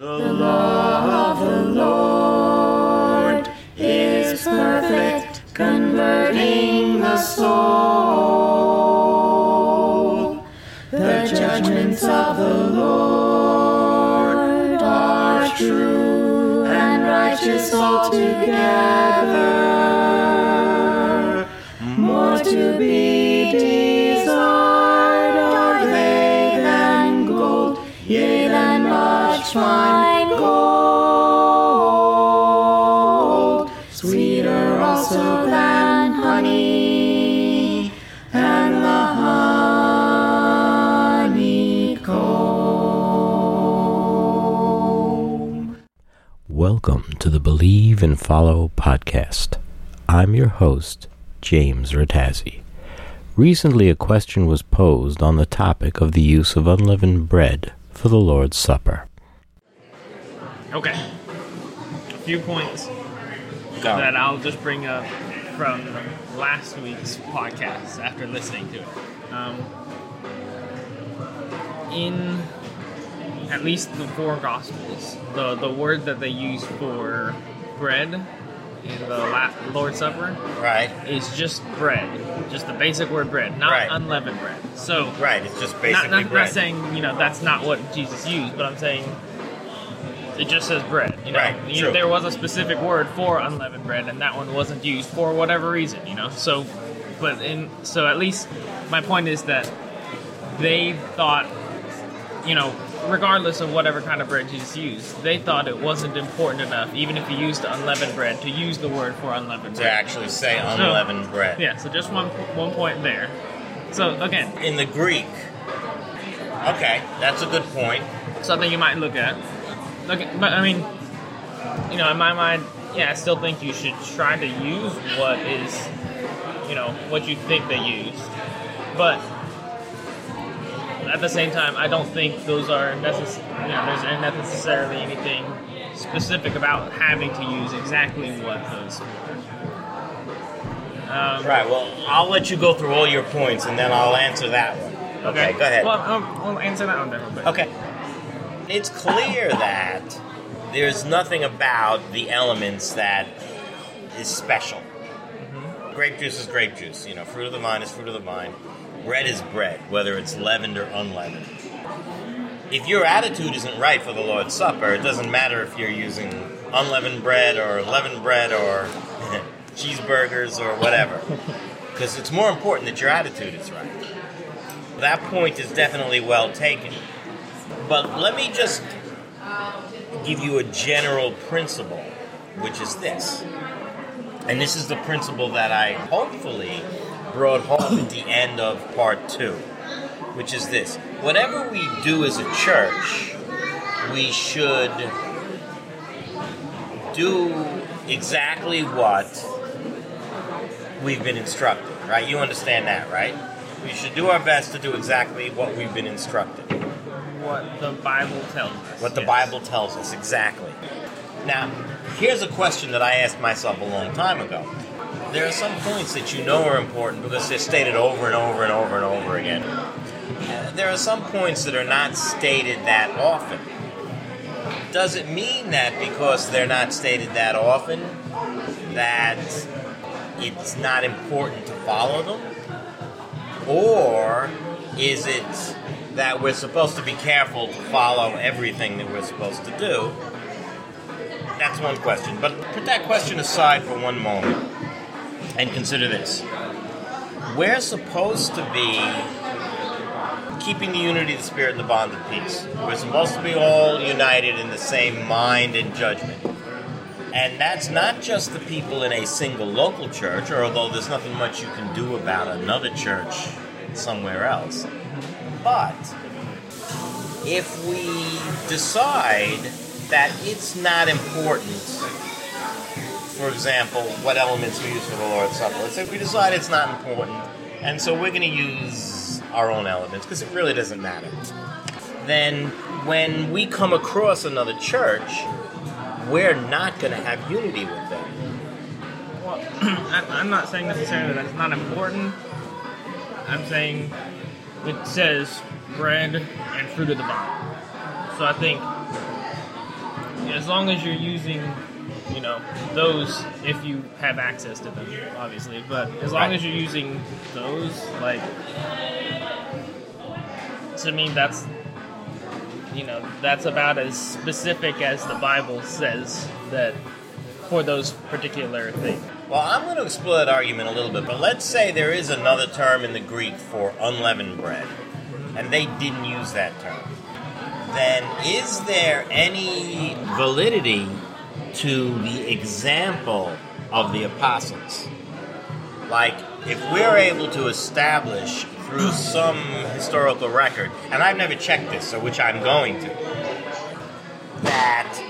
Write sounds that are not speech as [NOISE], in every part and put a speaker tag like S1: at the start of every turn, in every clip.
S1: The law of the Lord is perfect, converting the soul. The judgments of the Lord are true and righteous altogether. More to be gold. Sweeter also than honey and the honeycomb.
S2: Welcome to the Believe and Follow podcast. I'm your host, James Rattazzi. Recently, a question was posed on the topic of the use of unleavened bread for the Lord's Supper.
S3: Okay. A few points that I'll just bring up from last week's podcast after listening to it. Um, in at least the four Gospels, the, the word that they use for bread in the La- Lord's Supper
S4: Right,
S3: is just bread. Just the basic word bread, not
S4: Right.
S3: unleavened bread. So,
S4: right. It's just
S3: not,
S4: basically
S3: not,
S4: bread.
S3: not saying you know that's not what Jesus used, but I'm saying it just says bread. You know,
S4: Right,
S3: You- there was a specific word for unleavened bread, and that one wasn't used for whatever reason. You know, so but in so at least my point is that they thought, you know, regardless of whatever kind of bread Jesus used, they thought it wasn't important enough, even if he used unleavened bread, to use the word for unleavened
S4: to
S3: bread.
S4: actually say unleavened bread.
S3: Yeah, so just one one point there. So again,
S4: In the Greek. Okay, that's a good point.
S3: something you might look at. Look, but I mean, you know, in my mind, yeah, I still think you should try to use what is, you know, what you think they used. But at the same time, I don't think those are necessary. You know, there's not necessarily anything specific about having to use exactly what those. Um,
S4: Right. Well, I'll let you go through all your points, and then I'll answer that one. Okay. Go ahead.
S3: Well, I'll, I'll answer that one then.
S4: Okay. It's clear that there's nothing about the elements that is special.
S3: Mm-hmm.
S4: Grape juice is grape juice. You know, fruit of the vine is fruit of the vine. Bread is bread, whether it's leavened or unleavened. If your attitude isn't right for the Lord's Supper, it doesn't matter if you're using unleavened bread or leavened bread or [LAUGHS] cheeseburgers or whatever. [LAUGHS] Because it's more important that your attitude is right. That point is definitely well taken. But let me just give you a general principle, which is this. And this is the principle that I hopefully brought home at the end of part two, which is this. Whatever we do as a church, we should do exactly what we've been instructed, right? You understand that, right? We should do our best to do exactly what we've been instructed.
S3: What the Bible tells us.
S4: What the
S3: yes.
S4: Bible tells us, exactly. Now, here's a question that I asked myself a long time ago. There are some points that you know are important because they're stated over and over and over and over again. Uh, There are some points that are not stated that often. Does it mean that because they're not stated that often, that it's not important to follow them? Or is it that we're supposed to be careful to follow everything that we're supposed to do? That's one question. But put that question aside for one moment and consider this. We're supposed to be keeping the unity of the Spirit and the bond of peace. We're supposed to be all united in the same mind and judgment. And that's not just the people in a single local church, or although there's nothing much you can do about another church somewhere else. But if we decide that it's not important, for example, what elements we use for the Lord's Supper, let's say we decide it's not important, and so we're going to use our own elements because it really doesn't matter. Then when we come across another church, we're not going to have unity with them.
S3: Well, [CLEARS THROAT] I'm not saying necessarily that it's not important. I'm saying it says bread and fruit of the vine. So I think as long as you're using, you know, those if you have access to them, obviously. But as long
S4: Right.
S3: as you're using those, like, to me, that's, you know, that's about as specific as the Bible says that for those particular things.
S4: Well, I'm going to explore that argument a little bit, but let's say there is another term in the Greek for unleavened bread, and they didn't use that term. Then is there any validity to the example of the apostles? Like, if we're able to establish through some historical record, and I've never checked this, so which I'm going to, that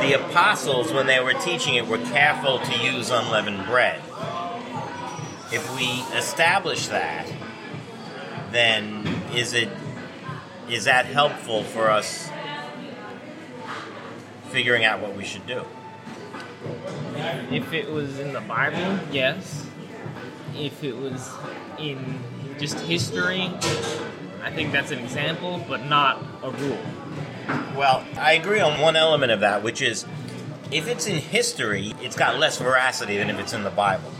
S4: the apostles, when they were teaching it, were careful to use unleavened bread. If we establish that, then is it is that helpful for us figuring out what we should do?
S3: If it was in the Bible, yes. If it was in just history, I think that's an example, but not a rule.
S4: Well, I agree on one element of that, which is if it's in history, it's got less veracity than if it's in the Bible.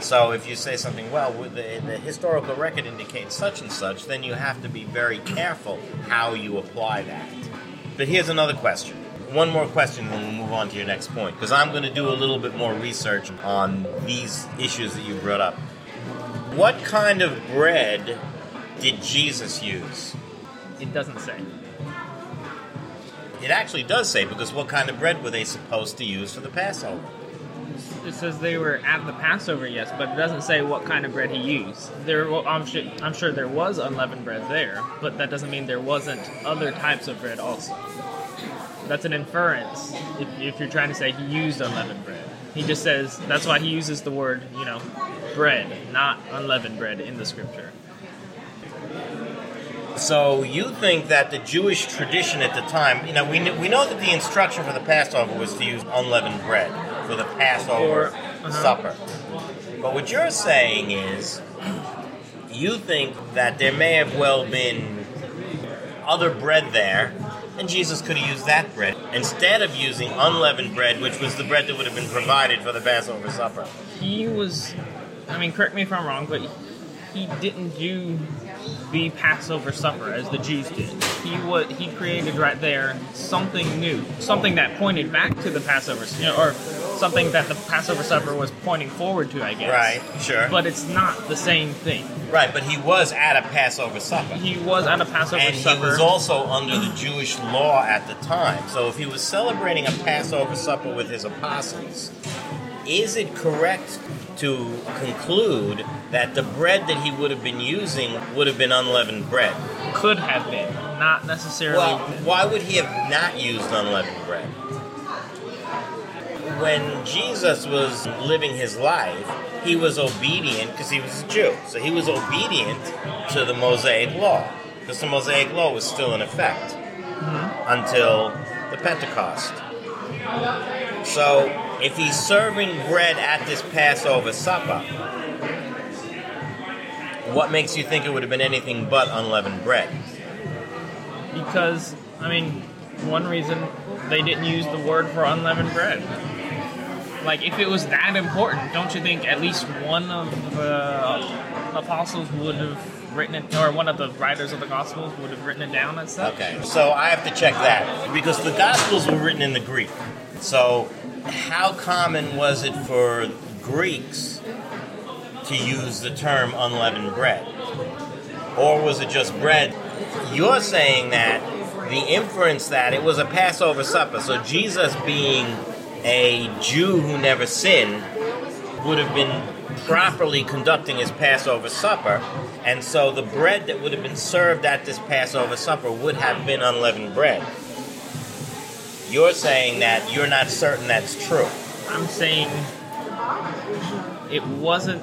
S4: So if you say something, well, the, the historical record indicates such and such, then you have to be very careful how you apply that. But here's another question. One more question, then we'll move on to your next point, because I'm going to do a little bit more research on these issues that you brought up. What kind of bread did Jesus use?
S3: It doesn't say.
S4: It actually does say, because what kind of bread were they supposed to use for the Passover?
S3: It says they were at the Passover, yes, but it doesn't say what kind of bread he used. There, well, I'm sure, I'm sure there was unleavened bread there, but that doesn't mean there wasn't other types of bread also. That's an inference if, if you're trying to say he used unleavened bread. He just says that's why he uses the word, you know, bread, not unleavened bread in the scripture.
S4: So you think that the Jewish tradition at the time, you know, we, kn- we know that the instruction for the Passover was to use unleavened bread for the Passover
S3: Or- uh-huh.
S4: supper. But what you're saying is, you think that there may have well been other bread there, and Jesus could have used that bread instead of using unleavened bread, which was the bread that would have been provided for the Passover supper.
S3: He was, I mean, correct me if I'm wrong, but he didn't do the Passover supper as the Jews did. He was he created right there something new, something that pointed back to the Passover, you know, or something that the Passover supper was pointing forward to, I guess.
S4: Right, sure.
S3: But it's not the same thing.
S4: right, but he was at a Passover supper.
S3: He was at a Passover
S4: And he
S3: supper.
S4: was also under the Jewish law at the time. So if he was celebrating a Passover supper with his apostles, is it correct to conclude that the bread that he would have been using would have been unleavened bread?
S3: could have been, not necessarily.
S4: Well, why would he have not used unleavened bread? When Jesus was living his life, he was obedient because he was a Jew. So he was obedient to the Mosaic law because the Mosaic law was still in effect mm-hmm. until the Pentecost. So if he's serving bread at this Passover supper, what makes you think it would have been anything but unleavened bread?
S3: Because, I mean, one reason they didn't use the word for unleavened bread. Like, if it was that important, don't you think at least one of the apostles would have written it, or one of the writers of the Gospels would have written it down as such?
S4: Okay, so I have to check that because the Gospels were written in the Greek. So, how common was it for Greeks to use the term unleavened bread? Or was it just bread? You're saying that the inference that it was a Passover supper, so Jesus being a Jew who never sinned would have been properly conducting his Passover supper, and so the bread that would have been served at this Passover supper would have been unleavened bread. You're saying that you're not certain that's true.
S3: I'm saying it wasn't.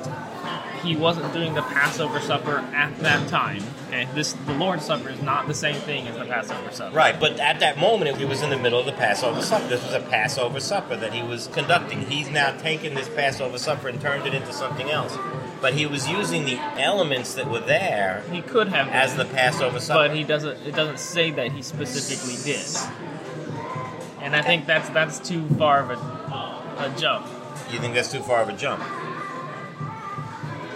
S3: He wasn't doing the Passover supper at that time. Okay, this the Lord's Supper is not the same thing as the Passover supper.
S4: Right, but at that moment, he was in the middle of the Passover supper. This was a Passover supper that he was conducting. He's now taken this Passover supper and turned it into something else. But he was using the elements that were there
S3: He could have
S4: as the Passover supper.
S3: but he doesn't. It doesn't say that he specifically did. and I think that's that's too far of a, a jump.
S4: You think that's too far of a jump?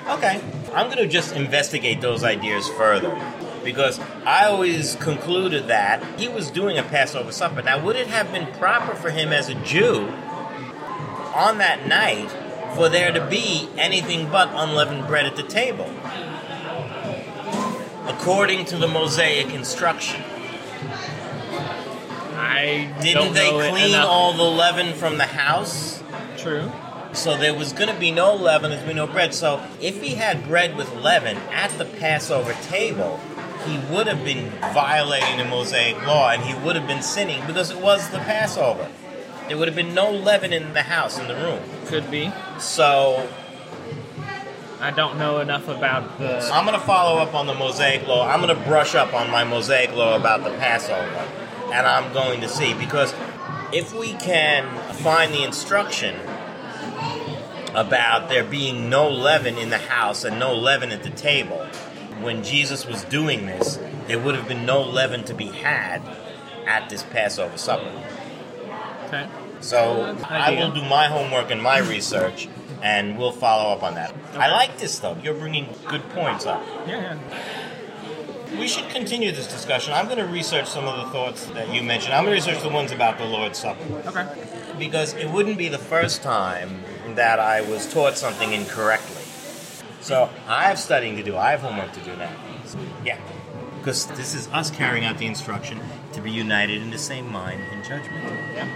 S4: Okay. I'm going to just investigate those ideas further. Because I always concluded that he was doing a Passover supper. Now, would it have been proper for him as a Jew on that night for there to be anything but unleavened bread at the table? According to the Mosaic instruction.
S3: I
S4: Didn't
S3: don't
S4: they
S3: know
S4: clean
S3: enough.
S4: all the leaven from the house?
S3: True.
S4: So there was going to be no leaven, there's going to be no bread. So if he had bread with leaven at the Passover table, he would have been violating the Mosaic law and he would have been sinning because it was the Passover. There would have been no leaven in the house, in the room.
S3: Could be.
S4: So
S3: I don't know enough about the.
S4: I'm going to follow up on the Mosaic law. I'm going to brush up on my Mosaic law about the Passover. And I'm going to see because if we can find the instruction about there being no leaven in the house and no leaven at the table, when Jesus was doing this, there would have been no leaven to be had at this Passover supper.
S3: Okay.
S4: So I will do my homework and my research, and we'll follow up on that. I like this though. You're bringing good points up.
S3: Yeah, yeah.
S4: We should continue this discussion. I'm going to research some of the thoughts that you mentioned. I'm going to research the ones about the Lord's Supper
S3: Okay.
S4: Because it wouldn't be the first time that I was taught something incorrectly. So I have studying to do. I have homework to do now. Yeah, because this is us carrying out the instruction to be united in the same mind and judgment. Yeah.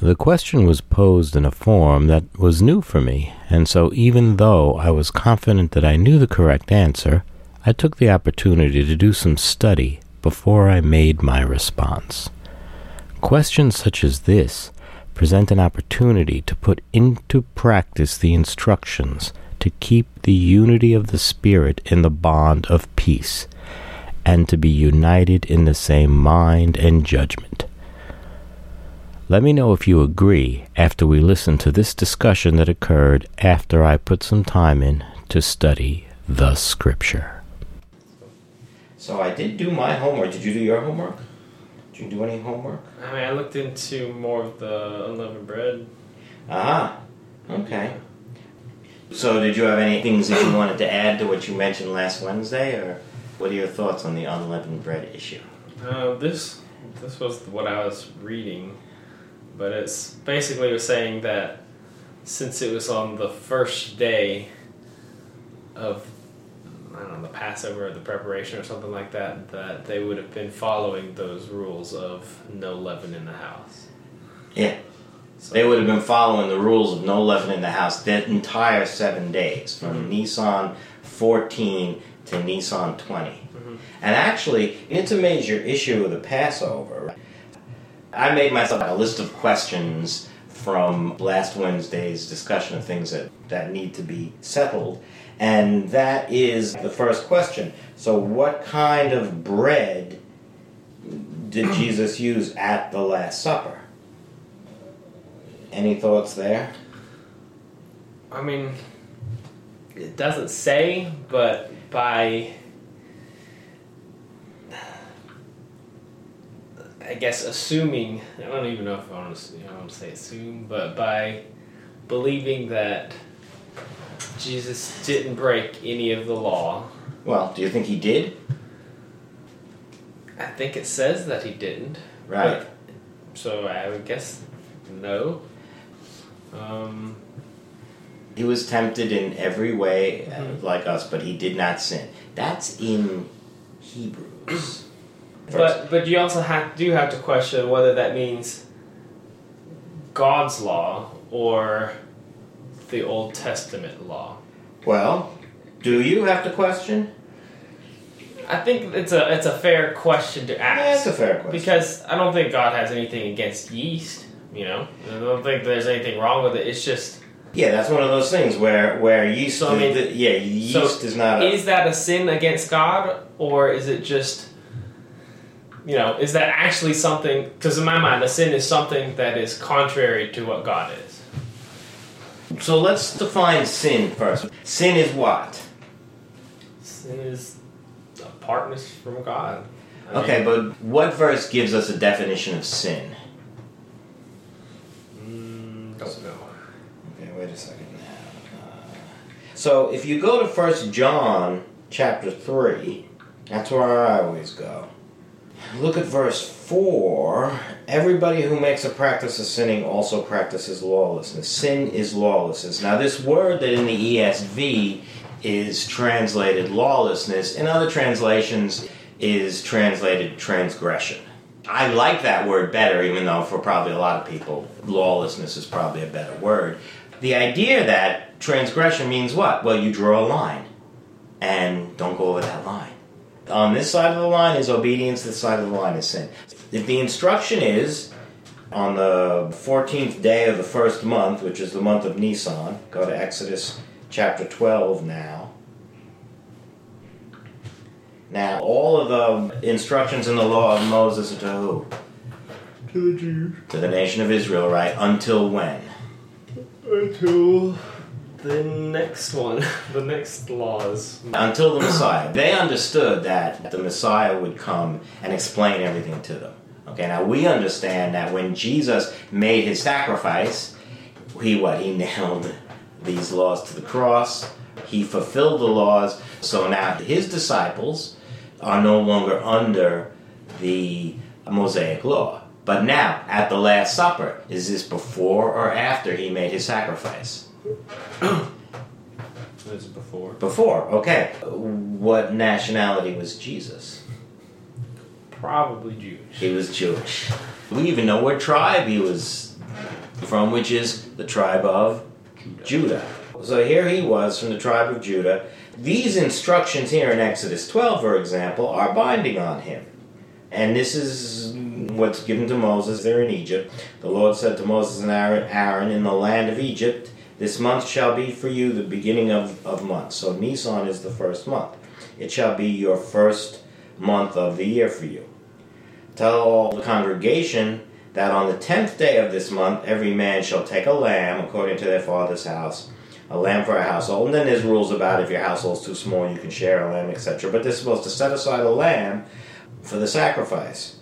S5: The question was posed in a form that was new for me, and so even though I was confident that I knew the correct answer, I took the opportunity to do some study before I made my response. Questions such as this present an opportunity to put into practice the instructions to keep the unity of the Spirit in the bond of peace, and to be united in the same mind and judgment. Let me know if you agree after we listen to this discussion that occurred after I put some time in to study the Scripture.
S4: So I did do my homework. Did you do your homework? Did you do any homework?
S6: I mean, I looked into more of the unleavened bread.
S4: Ah, okay. So did you have any things that you wanted to add to what you mentioned last Wednesday, or what are your thoughts on the unleavened bread issue?
S6: Uh, this this was what I was reading, but it's basically was saying that since it was on the first day of I don't know the Passover or the preparation or something like that, that they would have been following those rules of no leaven in the house.
S4: Yeah.
S6: So,
S4: They would have been following the rules of no leaven in the house that entire seven days, from mm-hmm. Nisan 14 to Nisan 20. Mm-hmm. And actually, it's a major issue of the Passover. I made myself a list of questions from last Wednesday's discussion of things that, that need to be settled. And that is the first question. So, what kind of bread did [CLEARS THROAT] Jesus use at the Last Supper? Any thoughts there?
S6: I mean, it doesn't say, but by I guess assuming I don't even know if I want to you know, I want to say assume, but by believing that Jesus didn't break any of the law,
S4: Well, do you think he did?
S6: I think it says that he didn't.
S4: Right.
S6: But- so I would guess no. Um,
S4: He was tempted in every way
S6: Mhm.
S4: like us, but he did not sin. That's in Hebrews. [CLEARS THROAT]
S6: But but you also have do have to question whether that means God's law or the Old Testament law.
S4: well, do you have to question?
S6: I think it's a it's a fair question to
S4: Yeah,
S6: ask
S4: it's a fair question.
S6: because I don't think God has anything against yeast. You know, I don't think there's anything wrong with it. It's just
S4: yeah, that's one of those things where where yeast.
S6: So, I mean-
S4: the- yeah, yeast
S6: so
S4: is not. A,
S6: is that a sin against God or is it just you know is that actually something? Because in my mind, a sin is something that is contrary to what God is.
S4: So let's define sin first. Sin is what?
S6: Sin is apartness from God. I
S4: okay,
S6: mean,
S4: but what verse gives us a definition of sin? Mm, don't know. Okay, wait a second. Uh, so if you go to First John chapter three, that's where I always go. Look at verse 4. Everybody who makes a practice of sinning also practices lawlessness. Sin is lawlessness. Now, this word that in the ESV is translated lawlessness, in other translations, is translated transgression. I like that word better, even though for probably a lot of people, lawlessness is probably a better word. The idea that transgression means what? Well, you draw a line and don't go over that line. On this side of the line is obedience, this side of the line is sin. If the instruction is on the 14th day of the first month, which is the month of Nisan, go to Exodus chapter 12 now. Now, all of the instructions in the law of Moses are to who?
S6: To the Jews.
S4: To the nation of Israel, right? Until when?
S6: Until the next one. [LAUGHS] the next laws.
S4: Until the Messiah. They understood that the Messiah would come and explain everything to them. Okay, now we understand that when Jesus made his sacrifice, he what? He [LAUGHS] nailed these laws to the cross. He fulfilled the laws. So now his disciples are no longer under the Mosaic law. But now, at the Last Supper, is this before or after he made his sacrifice?
S6: Was before.
S4: Before, okay. What nationality was Jesus?
S6: Probably Jewish.
S4: He was Jewish. We even know what tribe he was from, which is the tribe of Judah. So here he was from the tribe of Judah. These instructions here in Exodus 12, for example, are binding on him. And this is what's given to Moses there in Egypt. The Lord said to Moses and Aaron, Aaron in the land of Egypt, This month shall be for you the beginning of, of months. So Nisan is the first month. It shall be your first month of the year for you. Tell all the congregation that on the tenth day of this month every man shall take a lamb according to their father's house, a lamb for a household. And then there's rules about if your household's too small, you can share a lamb, etc. But they're supposed to set aside a lamb for the sacrifice.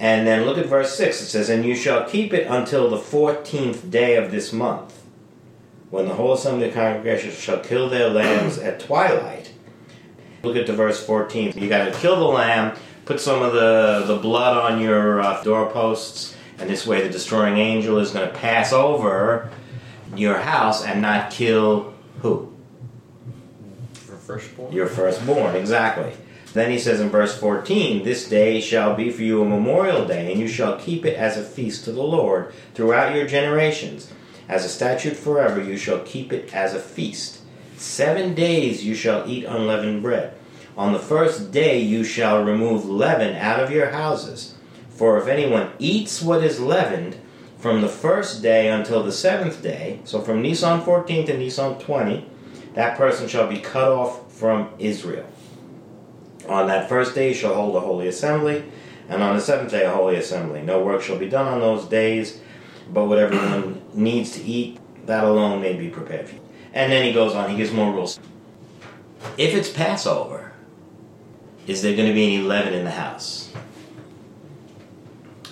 S4: And then look at verse 6. It says, And you shall keep it until the fourteenth day of this month, when the whole assembly of congregation shall kill their lambs at twilight. Look at the verse 14. You got to kill the lamb, put some of the, the blood on your uh, doorposts, and this way the destroying angel is going to pass over your house and not kill who?
S6: For firstborn?
S4: Your firstborn, exactly. Then he says in verse 14, This day shall be for you a memorial day, and you shall keep it as a feast to the Lord throughout your generations. As a statute forever, you shall keep it as a feast. Seven days you shall eat unleavened bread. On the first day you shall remove leaven out of your houses. For if anyone eats what is leavened from the first day until the seventh day, so from Nisan 14 to Nisan 20, that person shall be cut off from Israel. On that first day you shall hold a holy assembly, and on the seventh day a holy assembly. No work shall be done on those days, but what everyone needs to eat, that alone may be prepared for you. And then he goes on, he gives more rules. If it's Passover, is there going to be any leaven in the house?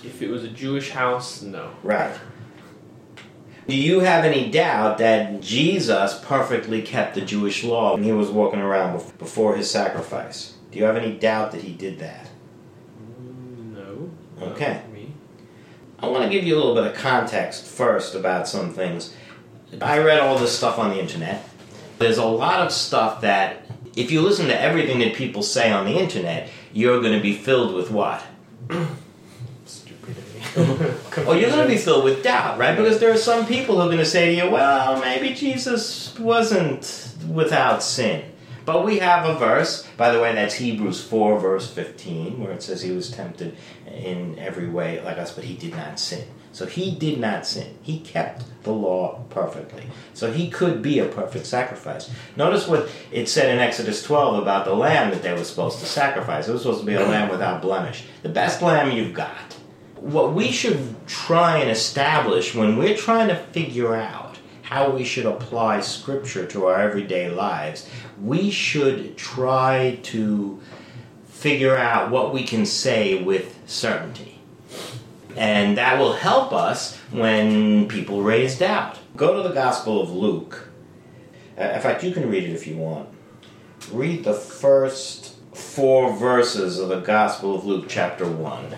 S6: If it was a Jewish house, no.
S4: Right. Do you have any doubt that Jesus perfectly kept the Jewish law when he was walking around before his sacrifice? Do you have any doubt that he did that?
S6: Mm, No.
S4: Okay. I want to give you a little bit of context first about some things. I read all this stuff on the internet. There's a lot of stuff that, if you listen to everything that people say on the internet, you're going to be filled with what?
S6: Stupidity. [LAUGHS]
S4: Oh, you're going to be filled with doubt, right? Because there are some people who are going to say to you, well, maybe Jesus wasn't without sin. But we have a verse, by the way, that's Hebrews 4, verse 15, where it says he was tempted in every way like us, but he did not sin. So he did not sin. He kept the law perfectly. So he could be a perfect sacrifice. Notice what it said in Exodus 12 about the lamb that they were supposed to sacrifice. It was supposed to be a lamb without blemish. The best lamb you've got what we should try and establish when we're trying to figure out how we should apply scripture to our everyday lives, we should try to figure out what we can say with certainty. And that will help us when people raise doubt. Go to the Gospel of Luke. Uh, in fact, you can read it if you want. Read the first four verses of the Gospel of Luke, chapter 1.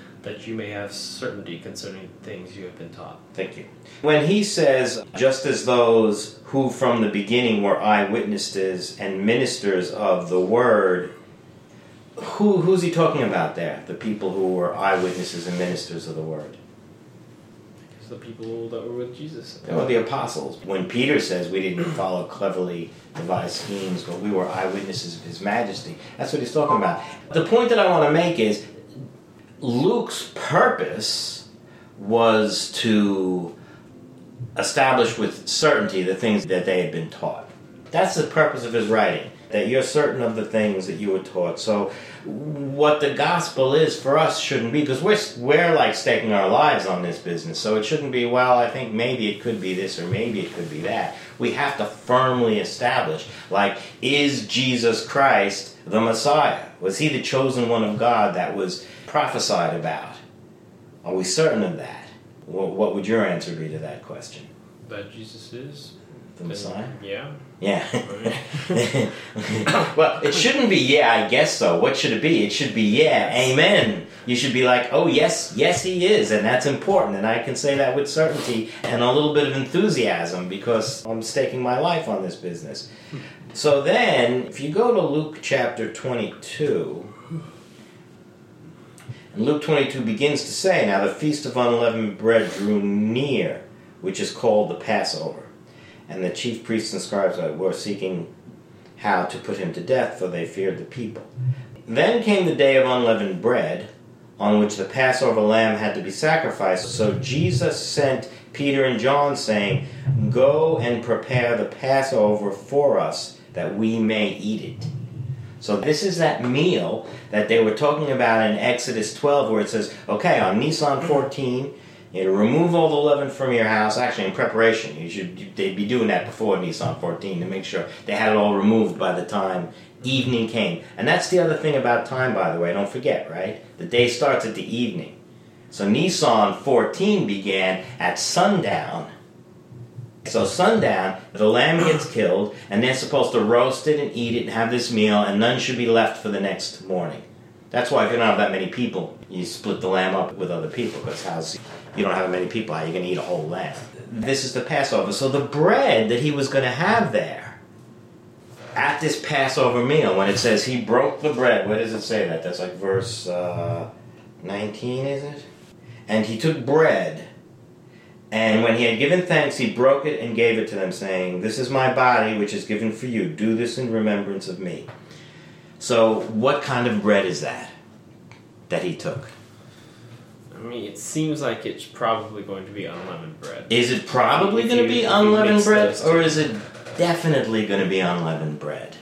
S6: that you may have certainty concerning things you have been taught.
S4: Thank you. When he says, just as those who from the beginning were eyewitnesses and ministers of the word, who, who's he talking about there? The people who were eyewitnesses and ministers of the word.
S6: It's the people that were with Jesus.
S4: They were the apostles. When Peter says we didn't [CLEARS THROAT] follow cleverly devised schemes, but we were eyewitnesses of his majesty, that's what he's talking about. The point that I want to make is Luke's purpose was to establish with certainty the things that they had been taught. That's the purpose of his writing, that you're certain of the things that you were taught. So, what the gospel is for us shouldn't be, because we're, we're like staking our lives on this business. So, it shouldn't be, well, I think maybe it could be this or maybe it could be that. We have to firmly establish, like, is Jesus Christ the Messiah? Was he the chosen one of God that was prophesied about? Are we certain of that? What, what would your answer be to that question?
S6: That Jesus is
S4: The Messiah?
S6: Yeah.
S4: Yeah. [LAUGHS] well, it shouldn't be, yeah, I guess so. What should it be? It should be, yeah, amen. You should be like, oh, yes, yes, he is, and that's important. And I can say that with certainty and a little bit of enthusiasm because I'm staking my life on this business. Hmm. So then, if you go to Luke chapter 22, and Luke 22 begins to say, Now the feast of unleavened bread drew near, which is called the Passover. And the chief priests and scribes were seeking how to put him to death, for they feared the people. Then came the day of unleavened bread, on which the Passover lamb had to be sacrificed. So Jesus sent Peter and John, saying, Go and prepare the Passover for us, that we may eat it. So this is that meal that they were talking about in Exodus 12, where it says, okay, on Nisan mm-hmm. 14, you know, remove all the leaven from your house. Actually, in preparation, you should they'd be doing that before Nisan 14 to make sure they had it all removed by the time evening came. And that's the other thing about time, by the way. Don't forget, right? The day starts at the evening. So Nisan 14 began at sundown. So sundown, the lamb gets [SIGHS] killed, and they're supposed to roast it and eat it and have this meal, and none should be left for the next morning. That's why if you don't have that many people, you split the lamb up with other people, because how's you don't have that many people, how are you going to eat a whole lamb? This is the Passover. So the bread that he was going to have there at this Passover meal, when it says he broke the bread, where does it say that? That's like verse uh, 19, is it? And he took bread. And when he had given thanks, he broke it and gave it to them, saying, This is my body, which is given for you. Do this in remembrance of me. So, what kind of bread is that that he took?
S6: I mean, it seems like it's probably going to be unleavened bread.
S4: Is it probably going to be unleavened bread, or is it definitely going to be unleavened bread?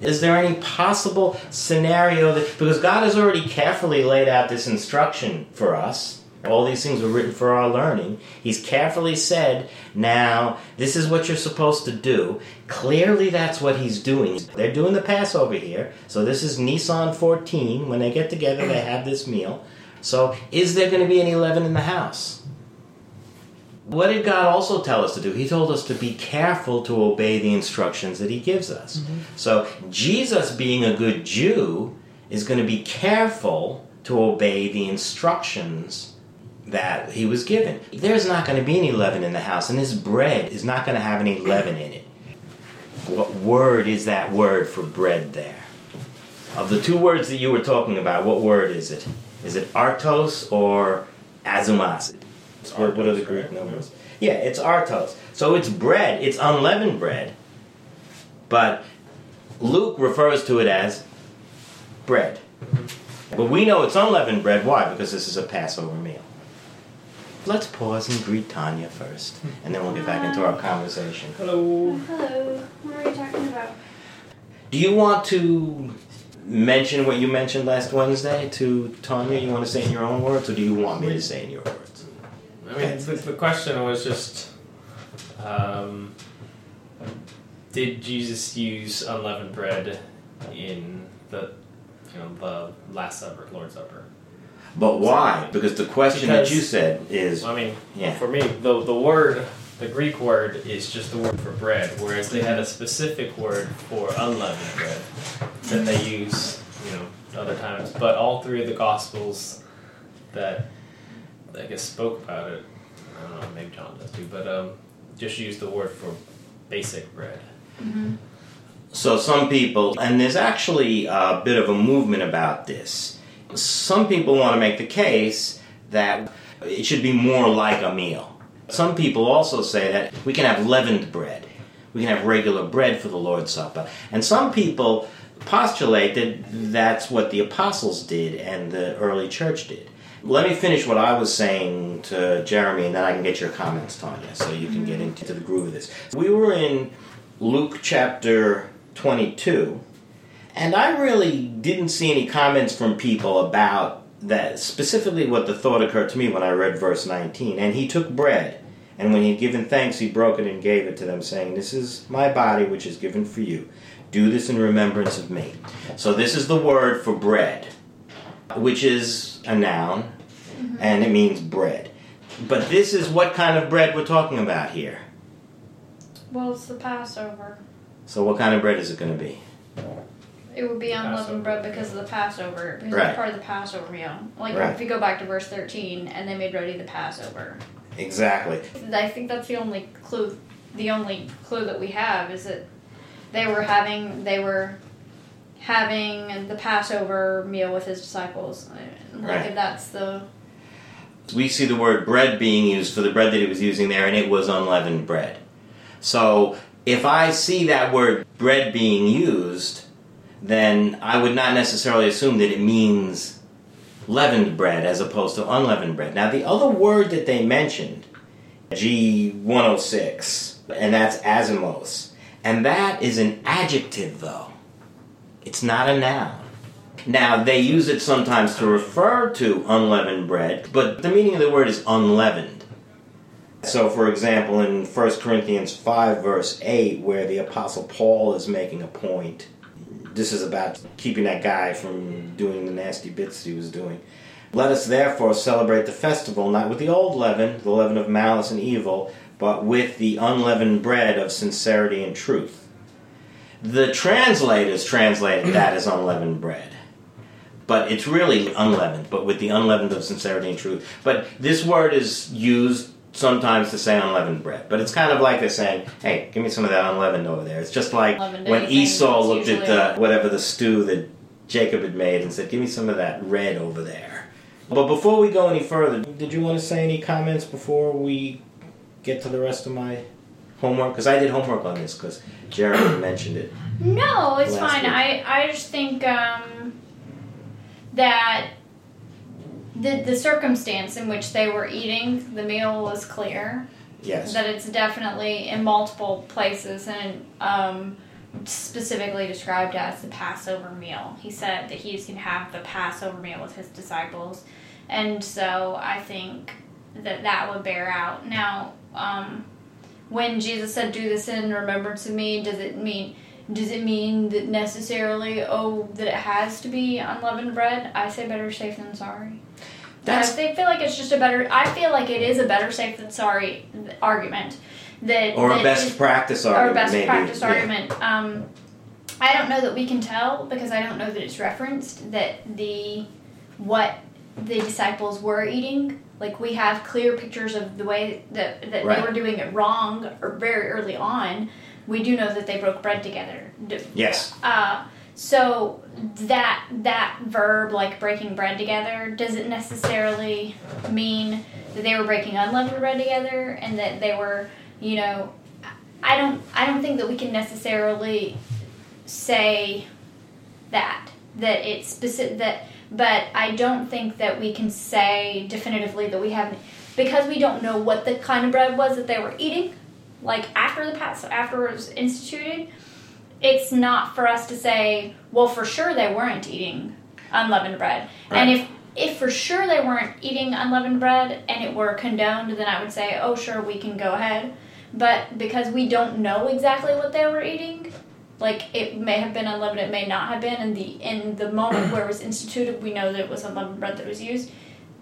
S4: Is there any possible scenario that because God has already carefully laid out this instruction for us? All these things were written for our learning. He's carefully said, now, this is what you're supposed to do. Clearly, that's what he's doing. They're doing the Passover here. So, this is Nisan 14. When they get together, they have this meal. So, is there going to be any leaven in the house? What did God also tell us to do? He told us to be careful to obey the instructions that He gives us. Mm-hmm. So, Jesus, being a good Jew, is going to be careful to obey the instructions that he was given. There's not going to be any leaven in the house, and this bread is not going to have any leaven in it. What word is that word for bread there? Of the two words that you were talking about, what word is it? Is it artos or azumas? What, what are the Greek numbers? Yeah, it's artos. So it's bread. It's unleavened bread. But Luke refers to it as bread. But we know it's unleavened bread. Why? Because this is a Passover meal. Let's pause and greet Tanya first, and then we'll get back into our conversation.
S6: Hello.
S7: Hello. What are we talking about?
S4: Do you want to mention what you mentioned last Wednesday to Tanya? You want to say in your own words, or do you want me to say in your words?
S6: I mean, the, the question was just, um, did Jesus use unleavened bread in the, you know, the Last Supper, Lord's Supper?
S4: But why? Because the question
S6: Because-
S4: that you said is,
S6: I mean,
S4: yeah,
S6: for me, the the word, the Greek word is just the word for bread, whereas they had a specific word for unleavened bread that they use, you know, other times. But all three of the Gospels that I guess spoke about it, I don't know, maybe John does too, but um, just use the word for basic bread. Mm-hmm.
S4: So some people, and there's actually a bit of a movement about this. Some people want to make the case that it should be more like a meal. Some people also say that we can have leavened bread. We can have regular bread for the Lord's Supper. And some people postulate that that's what the apostles did and the early church did. Let me finish what I was saying to Jeremy, and then I can get your comments, Tanya, so you can get mm-hmm. into the groove of this. We were in Luke chapter 22, and I really didn't see any comments from people about that, specifically what the thought occurred to me when I read verse 19. And he took bread, and when he had given thanks, he broke it and gave it to them, saying, This is my body, which is given for you. Do this in remembrance of me. So, this is the word for bread, which is a noun, mm-hmm. and it means bread. But this is what kind of bread we're talking about here.
S7: Well, it's the Passover.
S4: So, what kind of bread is it going to be?
S7: It would be unleavened bread because of the Passover. Because
S4: Right.
S7: it's part of the Passover meal. Like
S4: Right.
S7: if you go back to verse thirteen, and they made ready the Passover.
S4: Exactly.
S7: I think that's the only clue. The only clue that we have is that they were having they were having the Passover meal with his disciples. Like
S4: Right.
S7: that's the
S4: we see the word bread being used for the bread that he was using there, and it was unleavened bread. So if I see that word bread being used, then I would not necessarily assume that it means leavened bread as opposed to unleavened bread. Now, the other word that they mentioned, G106, and that's azimos, and that is an adjective, though. It's not a noun. Now, they use it sometimes to refer to unleavened bread, but the meaning of the word is unleavened. So, for example, in 1 Corinthians 5, verse 8, where the Apostle Paul is making a point, this is about keeping that guy from doing the nasty bits he was doing. Let us therefore celebrate the festival not with the old leaven, the leaven of malice and evil, but with the unleavened bread of sincerity and truth. The translators translated that as unleavened bread but it's really unleavened, but with the unleavened of sincerity and truth. But this word is used sometimes to say unleavened bread, but it's kind of like they're saying, "Hey, give me some of that unleavened over there." It's just like when Esau looked at the, whatever the stew that Jacob had made and said, "Give me some of that red over there." But before we go any further, did you want to say any comments before we get to the rest of my homework? Because I did homework on this because Jeremy [COUGHS] mentioned it.
S7: No, it's fine.
S4: week.
S7: I, I just think um, that the the circumstance in which they were eating the meal was clear.
S4: Yes.
S7: That it's definitely in multiple places and um, specifically described as the Passover meal. He said that he's going to have the Passover meal with his disciples, and so I think that that would bear out. Now, um, when Jesus said, "Do this in remembrance of me," does it mean? Does it mean that necessarily, oh, that it has to be unleavened bread? I say better safe than sorry.
S4: That's
S7: I feel like it's just a better. I feel like it is a better safe than sorry argument. That
S4: or a best
S7: is-
S4: practice
S7: or
S4: argument,
S7: a best
S4: maybe.
S7: practice
S4: Yeah.
S7: argument. Um, I don't know that we can tell because I don't know that it's referenced that the what the disciples were eating. Like we have clear pictures of the way that that
S4: Right.
S7: they were doing it wrong or very early on. We do know that they broke bread together.
S4: Yes.
S7: uh, so that that verb, like breaking bread together, doesn't necessarily mean that they were breaking unleavened bread together and that they were, you know, I don't I don't think that we can necessarily say that that it's specific that but I don't think that we can say definitively that we have because we don't know what the kind of bread was that they were eating like after the pass after it was instituted it's not for us to say, well, for sure they weren't eating unleavened bread. And if if for sure they weren't eating unleavened bread and it were condoned, then I would say, oh, sure, we can go ahead. But because we don't know exactly what they were eating, like it may have been unleavened, it may not have been. And the in the moment where it was instituted, we know that it was unleavened bread that was used.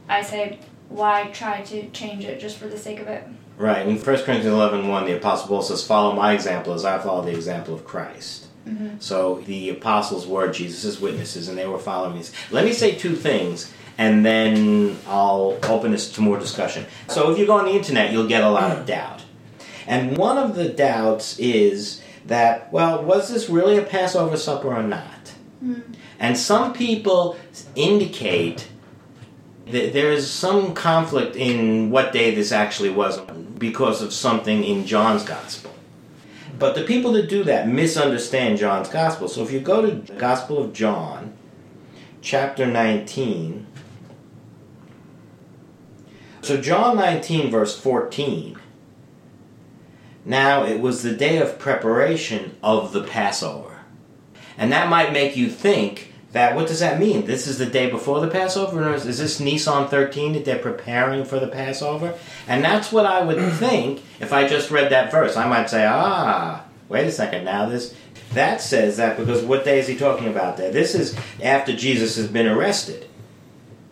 S7: I say, why try to change it just for the sake of it?
S4: Right. In 1 Corinthians 11 1, the Apostle Paul says, Follow my example as I follow the example of Christ. Mm-hmm. So the apostles were Jesus' witnesses and they were following his. Let me say two things and then I'll open this to more discussion. So if you go on the internet, you'll get a lot of doubt. And one of the doubts is that, well, was this really a Passover supper or not? Mm-hmm. And some people indicate there is some conflict in what day this actually was because of something in John's Gospel. But the people that do that misunderstand John's Gospel. So if you go to the Gospel of John, chapter 19, so John 19, verse 14. Now it was the day of preparation of the Passover. And that might make you think that what does that mean? This is the day before the Passover? Or is this Nisan 13 that they're preparing for the Passover? And that's what I would [CLEARS THROAT] think if I just read that verse. I might say, ah, wait a second, now this. That says that because what day is he talking about there? This is after Jesus has been arrested.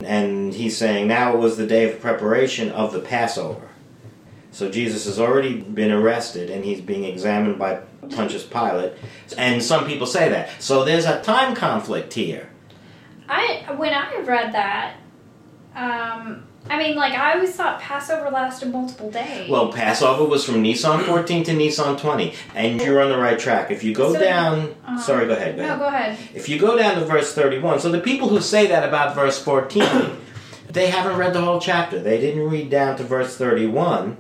S4: And he's saying now it was the day of preparation of the Passover. So Jesus has already been arrested and he's being examined by Pontius Pilate. And some people say that. So there's a time conflict here.
S7: I when I read that, um, I mean, like I always thought Passover lasted multiple days.
S4: Well, Passover was from Nisan [CLEARS THROAT] 14 to Nisan 20. And you're on the right track. If you go
S7: So-
S4: down.
S7: uh,
S4: sorry, go ahead. Go
S7: no,
S4: ahead.
S7: go ahead.
S4: If you go down to verse 31, so the people who say that about verse 14, [CLEARS THROAT] they haven't read the whole chapter. They didn't read down to verse 31.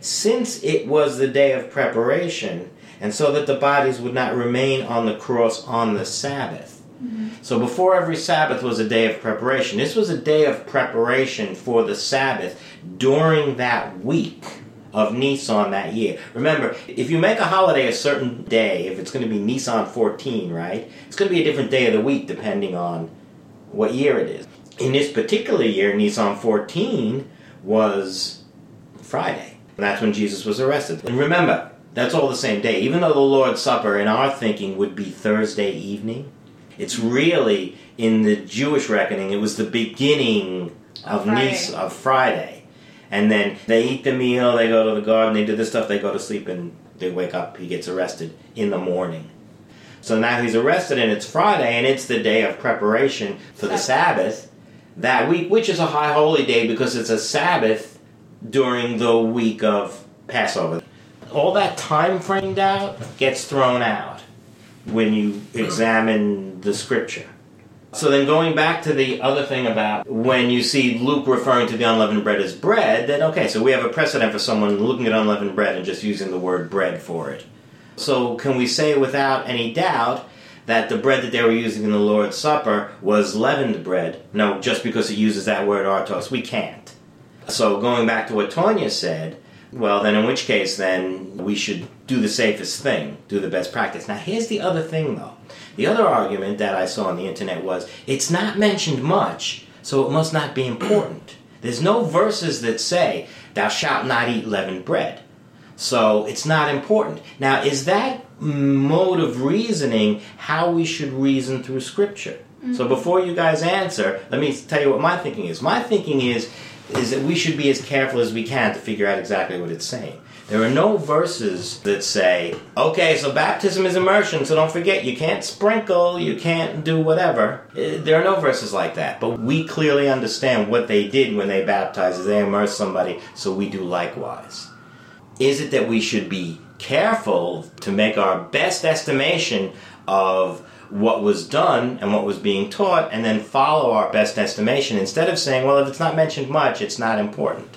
S4: Since it was the day of preparation, and so that the bodies would not remain on the cross on the Sabbath. So before every Sabbath was a day of preparation. This was a day of preparation for the Sabbath during that week of Nisan that year. Remember, if you make a holiday a certain day, if it's going to be Nisan 14, right? It's going to be a different day of the week depending on what year it is. In this particular year, Nisan 14 was Friday. And that's when Jesus was arrested. And remember, that's all the same day. Even though the Lord's Supper in our thinking would be Thursday evening, it's really in the Jewish reckoning, it was the beginning of
S7: Friday.
S4: Nis of Friday. And then they eat the meal, they go to the garden, they do this stuff, they go to sleep, and they wake up, he gets arrested in the morning. So now he's arrested, and it's Friday, and it's the day of preparation for the Sabbath that week, which is a high holy day because it's a Sabbath during the week of Passover. All that time framed out gets thrown out when you examine the scripture. So then going back to the other thing about when you see Luke referring to the unleavened bread as bread, then okay, so we have a precedent for someone looking at unleavened bread and just using the word bread for it. So can we say without any doubt that the bread that they were using in the Lord's Supper was leavened bread? No, just because it uses that word artos, we can't. So going back to what Tonya said, well then in which case then we should do the safest thing, do the best practice. Now here's the other thing though. The other argument that I saw on the internet was it's not mentioned much, so it must not be important. [CLEARS THROAT] There's no verses that say, Thou shalt not eat leavened bread. So it's not important. Now, is that mode of reasoning how we should reason through Scripture? So mm. before you guys answer, let me tell you what my thinking is. My thinking is is that we should be as careful as we can to figure out exactly what it's saying. There are no verses that say, okay, so baptism is immersion, so don't forget, you can't sprinkle, you can't do whatever. Uh, There are no verses like that, but we clearly understand what they did when they baptized, is they immersed somebody, so we do likewise. Is it that we should be careful to make our best estimation of what was done and what was being taught and then follow our best estimation instead of saying, well, if it's not mentioned much, it's not important?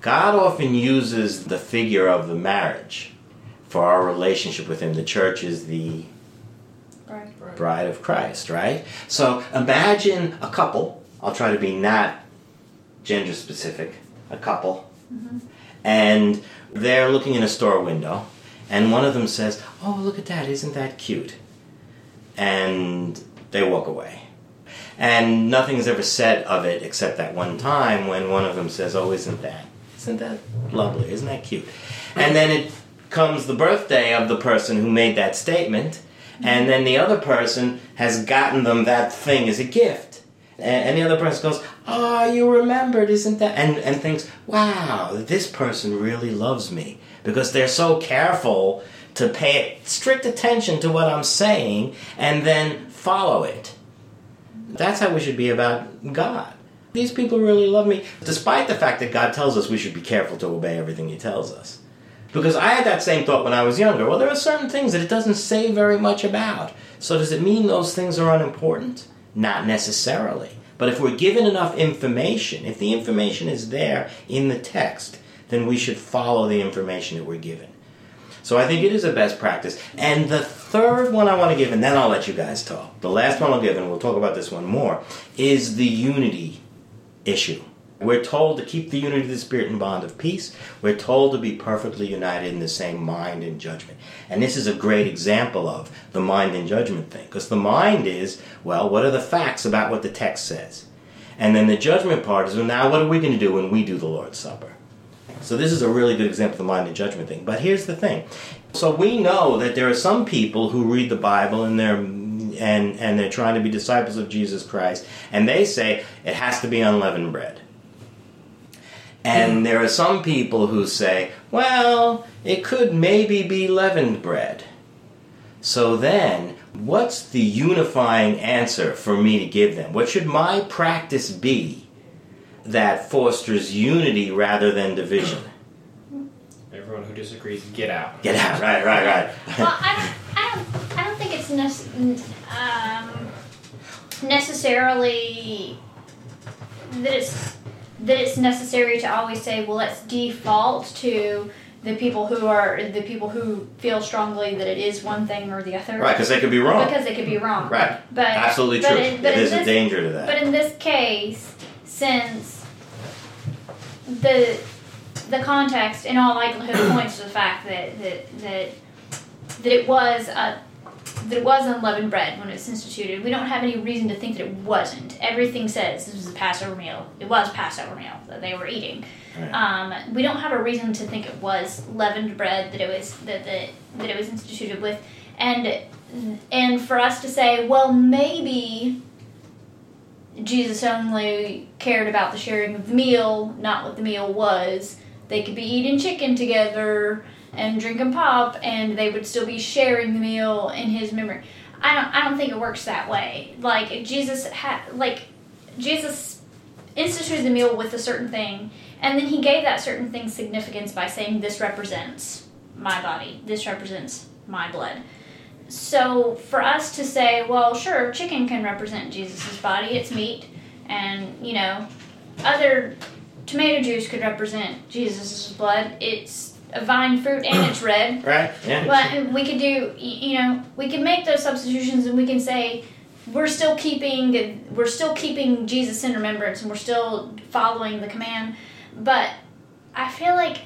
S4: God often uses the figure of the marriage for our relationship with Him. The church is the
S7: Right.
S4: bride of Christ, right? So imagine a couple. I'll try to be not gender specific. A couple, mm-hmm. and they're looking in a store window, and one of them says, "Oh, look at that! Isn't that cute?" And they walk away. And nothing's ever said of it except that one time when one of them says, "Oh, isn't that? Isn't that lovely? Isn't that cute?" And then it comes the birthday of the person who made that statement, and then the other person has gotten them that thing as a gift. And, the other person goes, "Ah, you remembered, isn't that?" And and thinks, "Wow, this person really loves me because they're so careful to pay strict attention to what I'm saying and then follow it." That's how we should be about God. These people really love me, despite the fact that God tells us we should be careful to obey everything He tells us. Because I had that same thought when I was younger. Well, there are certain things that it doesn't say very much about. So does it mean those things are unimportant? Not necessarily. But if we're given enough information, if the information is there in the text, then we should follow the information that we're given. So I think it is a best practice. And the third one I want to give, and then I'll let you guys talk. The last one I'll give, and we'll talk about this one more, is the unity issue. We're told to keep the unity of the Spirit and bond of peace. We're told to be perfectly united in the same mind and judgment. And this is a great example of the mind and judgment thing. Because the mind is, well, what are the facts about what the text says? And then the judgment part is, well, now what are we going to do when we do the Lord's Supper? So this is a really good example of the mind and judgment thing. But here's the thing. So we know that there are some people who read the Bible and they're and and they're trying to be disciples of Jesus Christ, and they say it has to be unleavened bread. And hmm. there are some people who say, well, it could maybe be leavened bread. So then, what's the unifying answer for me to give them? What should my practice be that fosters unity rather than division?
S6: Everyone who disagrees, get out.
S4: Get out, right, right, right.
S7: well, I don't, I don't, I don't think it's nec- um, necessarily that it's that it's necessary to always say, well, let's default to the people who are the people who feel strongly that it is one thing or the other.
S4: Right, because they could be wrong.
S7: Because they could be wrong.
S4: Right.
S7: But
S4: Absolutely
S7: but
S4: true.
S7: in- but in
S4: There's a danger to that.
S7: But in this case, since the the context, in all likelihood, [COUGHS] points to the fact that that that, that it was a that it was unleavened bread when it was instituted. We don't have any reason to think that it wasn't. Everything says this was a Passover meal. It was Passover meal that they were eating.
S4: Right.
S7: Um, we don't have a reason to think it was leavened bread that it was that that, that it was instituted with, and and for us to say, well, maybe Jesus only cared about the sharing of the meal, not what the meal was. They could be eating chicken together and drinking pop, and they would still be sharing the meal in His memory. I don't. I don't think it works that way. Like Jesus had, like Jesus instituted the meal with a certain thing, and then He gave that certain thing significance by saying, "This represents my body. This represents my blood." So for us to say, well, sure, chicken can represent Jesus' body, it's meat, and you know, other tomato juice could represent Jesus' blood, it's a vine fruit and it's [COUGHS] red.
S4: right? Yeah.
S7: But we could do, you know, we can make those substitutions and we can say we're still keeping we're still keeping Jesus in remembrance and we're still following the command. But I feel like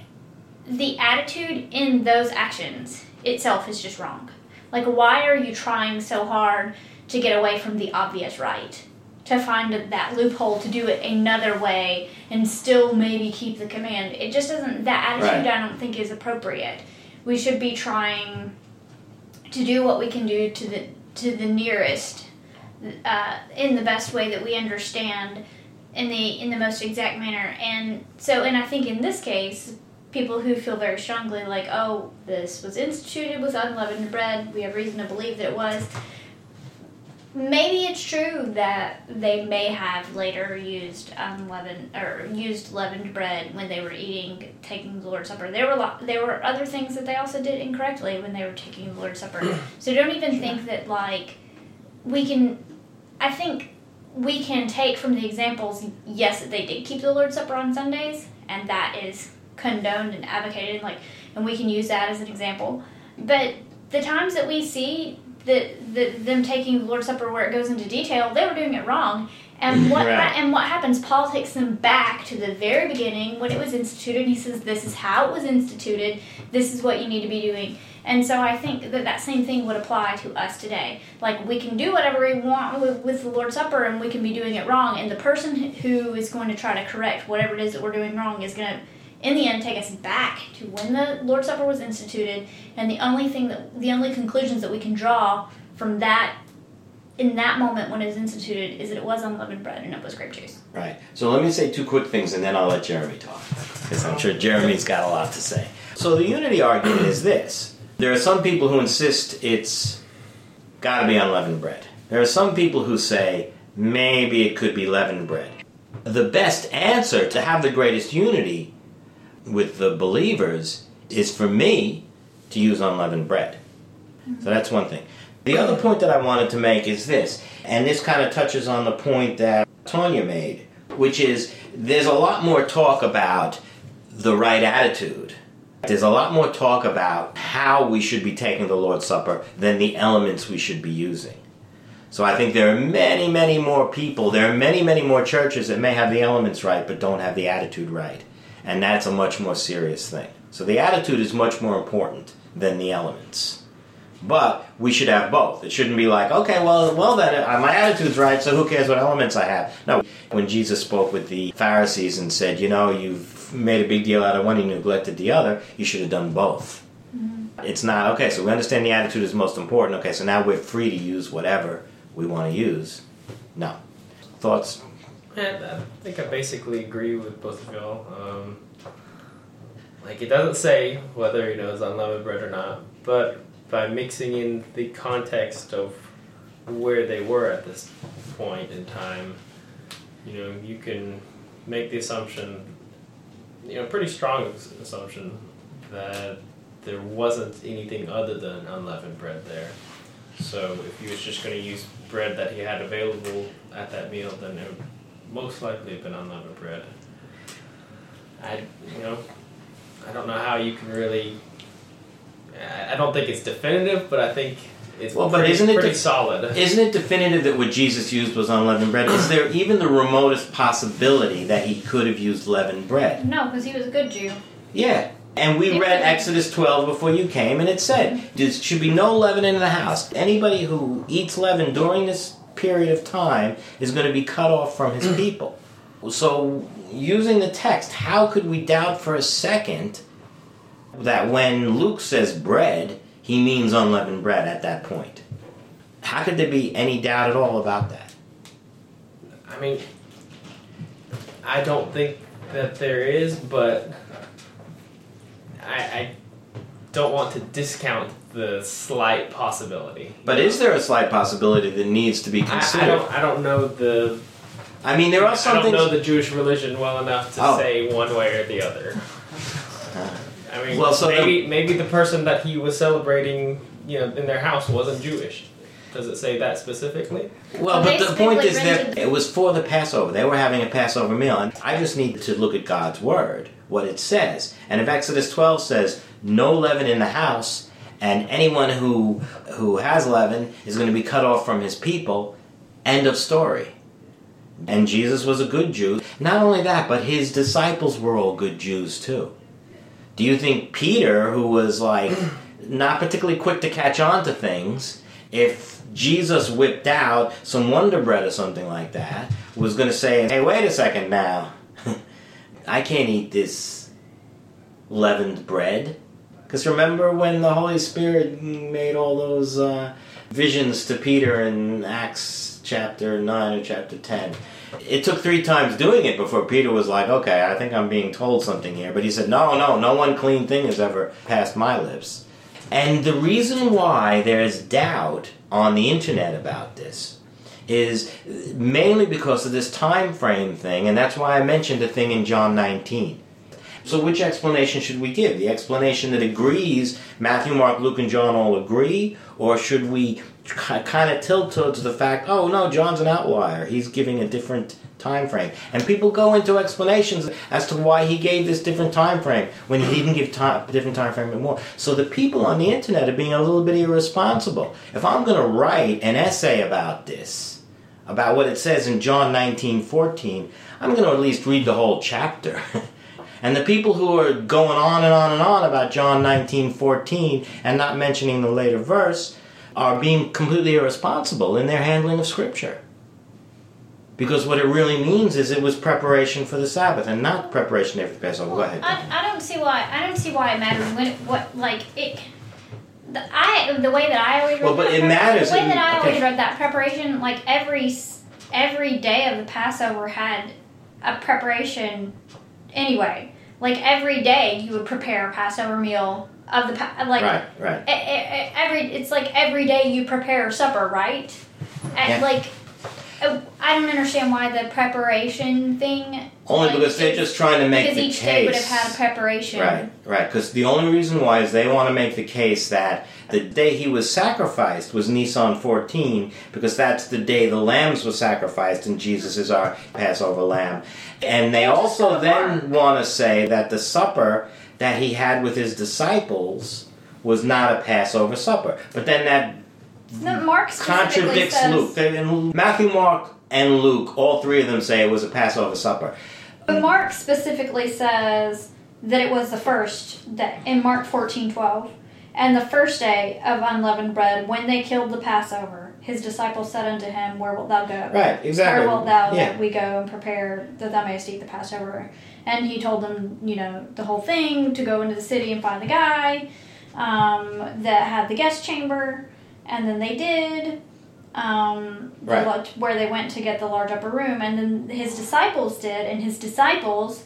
S7: the attitude in those actions itself is just wrong. Like, why are you trying so hard to get away from the obvious right? To find that loophole to do it another way and still maybe keep the command. It just doesn't, that attitude
S4: Right.
S7: I don't think is appropriate. We should be trying to do what we can do to the, to the nearest, uh, in the best way that we understand in the in the most exact manner and so and i think in this case people who feel very strongly like oh this was instituted with unleavened bread we have reason to believe that it was. Maybe it's true that they may have later used unleavened or used leavened bread when they were eating taking the lord's supper. There were lo- there were other things that they also did incorrectly when they were taking the lord's supper. [CLEARS THROAT] So don't even think that like we can i think we can take from the examples, yes, that they did keep the Lord's Supper on Sundays, and that is condoned and advocated, like, and we can use that as an example. But the times that we see that the, them taking the Lord's Supper where it goes into detail, they were doing it wrong. And mm, what
S4: Right.
S7: and what happens? Paul takes them back to the very beginning when it was instituted. He says, "This is how it was instituted. This is what you need to be doing." And so I think that that same thing would apply to us today. Like we can do whatever we want with, with the Lord's Supper, and we can be doing it wrong. And the person who is going to try to correct whatever it is that we're doing wrong is going to, in the end, take us back to when the Lord's Supper was instituted. And the only thing that the only conclusions that we can draw from that in that moment when it was instituted is that it was unleavened bread and it was grape juice.
S4: Right. So let me say two quick things and then I'll let Jeremy talk. Because I'm sure Jeremy's got a lot to say. So the unity argument is this there are some people who insist it's got to be unleavened bread. There are some people who say maybe it could be leavened bread. The best answer to have the greatest unity with the believers is for me to use unleavened bread. So mm-hmm. that's one thing. The other point that I wanted to make is this, and this kind of touches on the point that Tonya made, which is there's a lot more talk about the right attitude. There's a lot more talk about how we should be taking the Lord's Supper than the elements we should be using. So I think there are many, many more people, there are many, many more churches that may have the elements right but don't have the attitude right. And that's a much more serious thing. So the attitude is much more important than the elements. But we should have both. It shouldn't be like, okay, well, well then, uh, my attitude's right, so who cares what elements I have? No. When Jesus spoke with the Pharisees and said, you know, you've made a big deal out of one, you neglected the other, you should have done both. Mm-hmm. It's not, okay, so we understand the attitude is most important. Okay, so now we're free to use whatever we want to use. No. Thoughts?
S6: I think I basically agree with both of y'all. Um, like, it doesn't say whether, you know, it's unleavened bread or not, but by mixing in the context of where they were at this point in time, you know, you can make the assumption, you know, pretty strong assumption that there wasn't anything other than unleavened bread there. So if he was just going to use bread that he had available at that meal, then it would most likely have been unleavened bread. I, you know, I don't know how you can really I don't think it's definitive, but I think it's well, pretty, but isn't it pretty de- solid.
S4: Isn't it definitive that what Jesus used was unleavened bread? Is there even the remotest possibility that he could have used leavened bread?
S7: No, because he was a good Jew.
S4: Yeah. And we read Exodus 12 before you came, and it said mm-hmm. there should be no leaven in the house. Anybody who eats leaven during this period of time is going to be cut off from his mm. people. So, using the text, how could we doubt for a second that when Luke says bread, he means unleavened bread at that point. How could there be any doubt at all about that?
S6: I mean, I don't think that there is, but I, I don't want to discount the slight possibility.
S4: But is there a slight possibility that needs to be considered?
S6: I, I don't. I don't know the.
S4: I mean, there are some. Things I
S6: don't know the Jewish religion well enough to oh. say one way or the other. [LAUGHS] I mean, well, so maybe the, maybe the person that he was celebrating, you know, in their house wasn't Jewish. Does it say that specifically?
S4: Well, but the point is that it was for the Passover. They were having a Passover meal, and I just need to look at God's word, what it says. And if Exodus 12 says, "No leaven in the house," and anyone who who has leaven is going to be cut off from his people, end of story. And Jesus was a good Jew. Not only that, but his disciples were all good Jews too. Do you think Peter, who was like [CLEARS THROAT] not particularly quick to catch on to things, if Jesus whipped out some Wonder Bread or something like that, was going to say, hey, wait a second now. [LAUGHS] I can't eat this leavened bread. Because remember when the Holy Spirit made all those uh, visions to Peter in Acts chapter 9 or chapter 10? It took three times doing it before Peter was like, okay, I think I'm being told something here. But he said, no, no, no one clean thing has ever passed my lips. And the reason why there's doubt on the internet about this is mainly because of this time frame thing, and that's why I mentioned a thing in John 19. So, which explanation should we give? The explanation that agrees Matthew, Mark, Luke, and John all agree, or should we kind of tilt towards the fact, oh no, John's an outlier. He's giving a different time frame, and people go into explanations as to why he gave this different time frame when he didn't give time, different time frame anymore. So the people on the internet are being a little bit irresponsible. If I'm going to write an essay about this, about what it says in John 19:14, I'm going to at least read the whole chapter. [LAUGHS] And the people who are going on and on and on about John 19:14 and not mentioning the later verse are being completely irresponsible in their handling of scripture. Because what it really means is it was preparation for the Sabbath and not preparation for the Passover. Go ahead.
S7: I, I don't see why I don't see why it matters when it, what like it. The, I the way that I always read
S4: Well, but it matters
S7: The way that I
S4: okay.
S7: always read that preparation, like every every day of the Passover had a preparation. Anyway, like every day you would prepare a Passover meal of the pa- like
S4: right, right.
S7: e- e- e- every it's like every day you prepare supper, right? And
S4: Yeah.
S7: like uh, I don't understand why the preparation thing.
S4: Only
S7: like,
S4: because they're just trying to make
S7: because
S4: the
S7: each
S4: case.
S7: day would have had preparation.
S4: Right, right. Because the only reason why is they want to make the case that the day he was sacrificed was Nisan 14, because that's the day the lambs were sacrificed, and Jesus is our Passover lamb. And they also then want to say that the supper that he had with his disciples was not a Passover supper. But then that
S7: No, Mark
S4: contradicts
S7: says,
S4: Luke. In Matthew, Mark, and Luke, all three of them say it was a Passover supper.
S7: But Mark specifically says that it was the first that in Mark fourteen twelve, and the first day of unleavened bread when they killed the Passover. His disciples said unto him, "Where wilt thou go?"
S4: Right, exactly.
S7: Where wilt thou
S4: yeah.
S7: that we go and prepare that thou mayest eat the Passover? And he told them, you know, the whole thing to go into the city and find the guy um, that had the guest chamber, and then they did. Um, the
S4: Right.
S7: lar- where they went to get the large upper room, and then his disciples did, and his disciples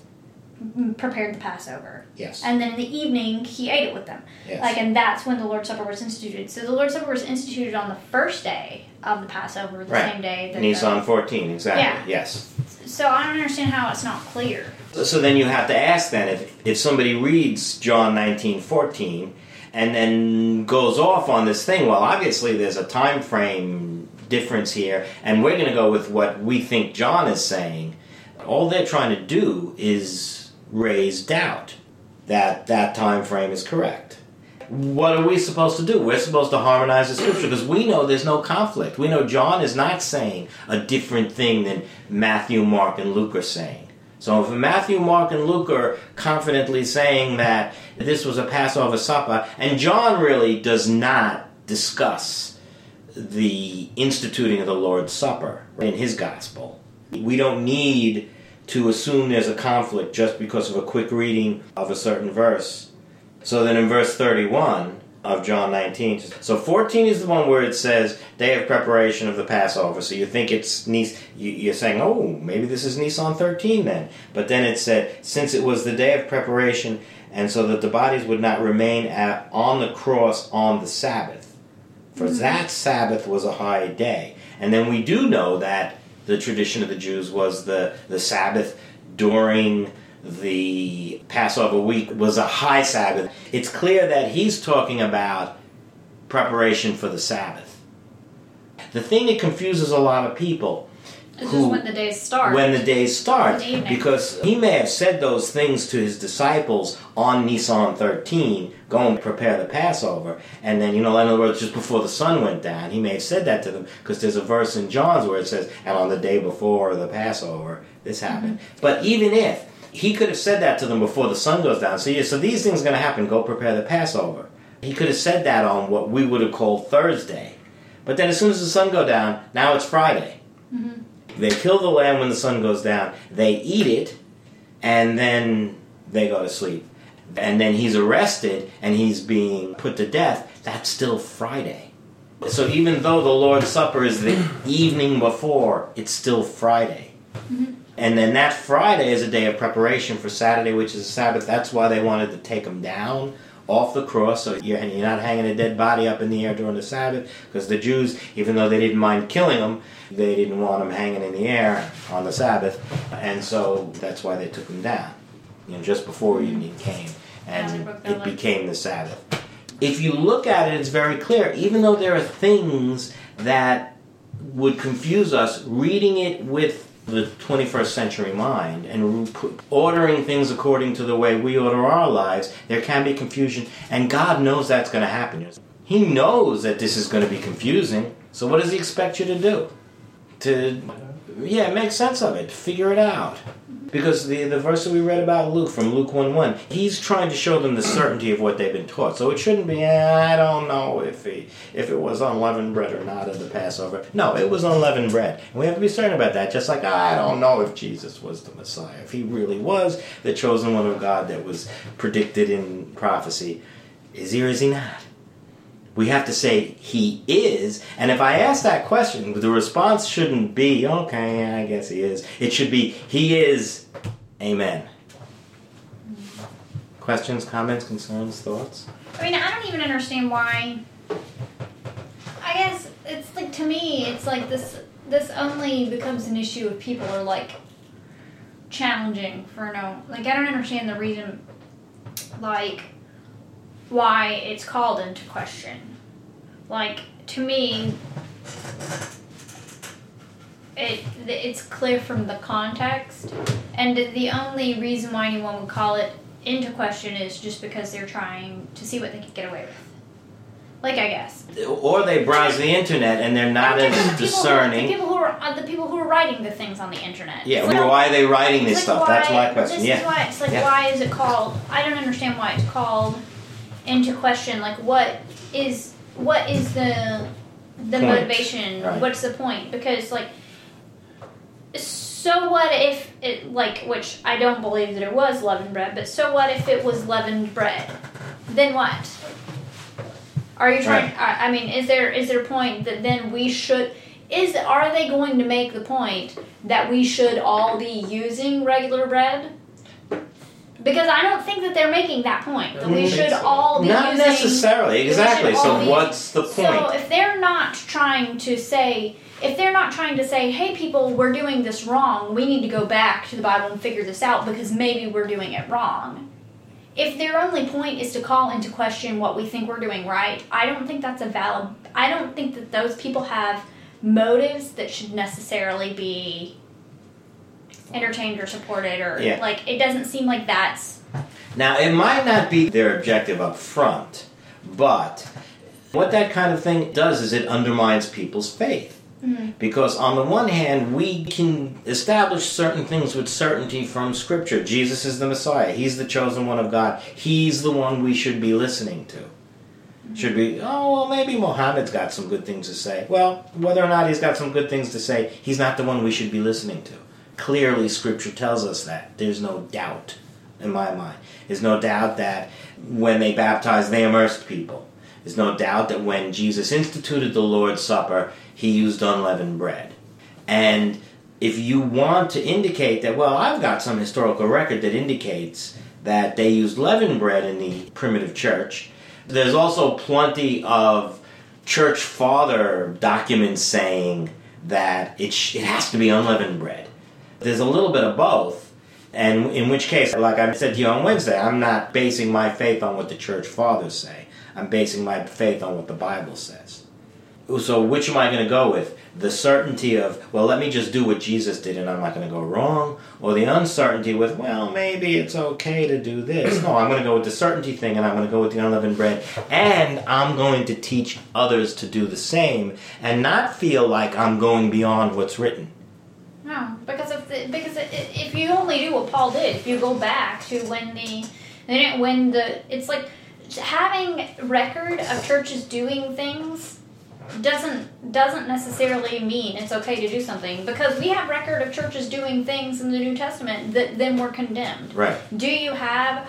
S7: prepared the Passover.
S4: Yes.
S7: And then in the evening, he ate it with them.
S4: yes.
S7: Like, and that's when the Lord's Supper was instituted. So the Lord's Supper was instituted on the first day of the Passover, the
S4: Right.
S7: same day that
S4: Nisan 14, exactly.
S7: Yeah.
S4: Yes.
S7: So I don't understand how it's not clear.
S4: So then you have to ask then if, if somebody reads John 19, 14 and then goes off on this thing, well, obviously there's a time frame difference here, and we're going to go with what we think John is saying. All they're trying to do is raise doubt that that time frame is correct. What are we supposed to do? We're supposed to harmonize the scripture because we know there's no conflict. We know John is not saying a different thing than Matthew, Mark, and Luke are saying. So if Matthew, Mark, and Luke are confidently saying that this was a Passover supper, and John really does not discuss the instituting of the Lord's Supper in his gospel. We don't need to assume there's a conflict just because of a quick reading of a certain verse. So then in verse 31 of John 19, so 14 is the one where it says day of preparation of the Passover. So you think it's Nis, you- you're saying, oh, maybe this is Nisan 13 then. But then it said, since it was the day of preparation, and so that the bodies would not remain at, on the cross on the Sabbath. For mm-hmm. that Sabbath was a high day. And then we do know that the tradition of the Jews was the, the Sabbath during the Passover week was a high Sabbath. It's clear that he's talking about preparation for the Sabbath. The thing that confuses a lot of people
S7: This
S4: Who-
S7: is when the days start.
S4: when the days start.
S7: The
S4: because he may have said those things to his disciples on Nisan 13 go and prepare the Passover. And then you know in other words just before the sun went down he may have said that to them. Because there's a verse in John's where it says and on the day before the Passover this mm-hmm. happened. But even if he could have said that to them before the sun goes down so yeah, so these things are going to happen. Go prepare the Passover. He could have said that on what we would have called Thursday. But then as soon as the sun go down now it's Friday mm-hmm. They kill the lamb when the sun goes down. They eat it, and then they go to sleep. And then he's arrested and he's being put to death. That's still Friday. So even though the Lord's Supper is the evening before, it's still Friday. Mm-hmm. And then that Friday is a day of preparation for Saturday, which is a Sabbath. That's why they wanted to take him down off the cross so you're, you're not hanging a dead body up in the air during the Sabbath. Because the Jews, even though they didn't mind killing him, they didn't want him hanging in the air on the Sabbath. And so that's why they took him down, you know, just before evening came. And it became the Sabbath. If you look at it, it's very clear. Even though there are things that would confuse us, reading it with the 21st century mind and ordering things according to the way we order our lives, there can be confusion, and God knows that's going to happen. He knows that this is going to be confusing, so what does He expect you to do? To Yeah, make sense of it. Figure it out. Because the, the verse that we read about Luke from Luke 1 1, he's trying to show them the certainty of what they've been taught. So it shouldn't be, eh, I don't know if he, if it was unleavened bread or not in the Passover. No, it was unleavened bread. And we have to be certain about that. Just like I don't know if Jesus was the Messiah. If he really was the chosen one of God that was predicted in prophecy, is he or is he not? We have to say he is. And if I ask that question, the response shouldn't be, okay, I guess he is. It should be, he is. Amen. Questions, comments, concerns, thoughts?
S7: I mean, I don't even understand why. I guess it's like to me, it's like this. This only becomes an issue if people are like challenging for no. Like I don't understand the reason, like why it's called into question. Like to me, it it's clear from the context, and the only reason why anyone would call it into question is just because they're trying to see what they can get away with. Like I guess.
S4: Or they browse the internet and they're not as
S7: the people who-
S4: discerning.
S7: the people who are uh, the people who are writing the things on the internet.
S4: Yeah,
S7: like-
S4: why are they writing this
S7: like
S4: stuff? That's
S7: why-
S4: my question.
S7: This
S4: Yeah.
S7: is why it's like
S4: Yeah.
S7: why is it called? I don't understand why it's called into question. Like what is what is the the
S4: Point.
S7: motivation?
S4: Right.
S7: What's the point? Because like so what if it like which I don't believe that it was leavened bread, but so what if it was leavened bread? Then what? Are you trying? I I mean, is there is there a point that then we should? Is are they going to make the point that we should all be using regular bread? Because I don't think that they're making that point. That we
S6: mm-hmm.
S7: should
S6: so.
S7: all be
S4: Not
S7: using.
S4: necessarily, exactly. So
S7: be-
S4: what's the point?
S7: So if they're not trying to say, if they're not trying to say, hey people, we're doing this wrong, we need to go back to the Bible and figure this out because maybe we're doing it wrong. If their only point is to call into question what we think we're doing right, I don't think that's a valid. I don't think that those people have motives that should necessarily be entertained or supported or
S4: Yeah.
S7: like it doesn't seem like that's
S4: Now, it might not be their objective up front, but what that kind of thing does is it undermines people's faith. Mm-hmm. Because on the one hand, we can establish certain things with certainty from Scripture. Jesus is the Messiah. He's the chosen one of God. He's the one we should be listening to. Mm-hmm. Should be, oh, well, maybe Mohammed's got some good things to say. Well, whether or not he's got some good things to say, he's not the one we should be listening to. Clearly, Scripture tells us that. There's no doubt in my mind. There's no doubt that when they baptized, they immersed people. There's no doubt that when Jesus instituted the Lord's Supper, he used unleavened bread. And if you want to indicate that, well, I've got some historical record that indicates that they used leavened bread in the primitive church, there's also plenty of church father documents saying that it, sh- it has to be unleavened bread. There's a little bit of both. And in which case, like I said to you on Wednesday, I'm not basing my faith on what the church fathers say. I'm basing my faith on what the Bible says. So, which am I going to go with? The certainty of, well, let me just do what Jesus did and I'm not going to go wrong? Or the uncertainty with, well, maybe it's okay to do this? No, I'm going to go with the certainty thing and I'm going to go with the unleavened bread. And I'm going to teach others to do the same and not feel like I'm going beyond what's written.
S7: No, because if the, because if you only do what Paul did, if you go back to when the they didn't when the it's like having record of churches doing things doesn't doesn't necessarily mean it's okay to do something because we have record of churches doing things in the New Testament that then were condemned.
S4: Right.
S7: Do you have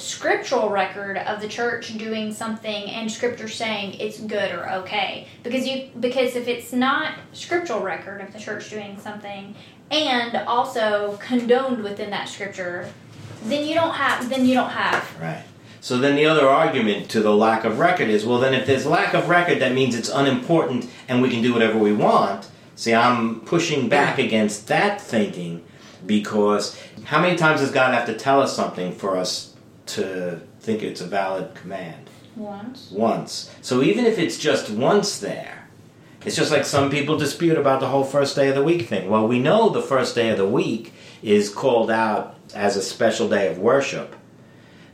S7: scriptural record of the church doing something and scripture saying it's good or okay? Because you because if it's not scriptural record of the church doing something and also condoned within that scripture, then you don't have then you don't have
S4: Right. So then the other argument to the lack of record is well, then if there's lack of record, that means it's unimportant and we can do whatever we want. See, I'm pushing back against that thinking because how many times does God have to tell us something for us to think it's a valid command?
S7: once.
S4: Once. So even if it's just once there, it's just like some people dispute about the whole first day of the week thing. Well, we know the first day of the week is called out as a special day of worship.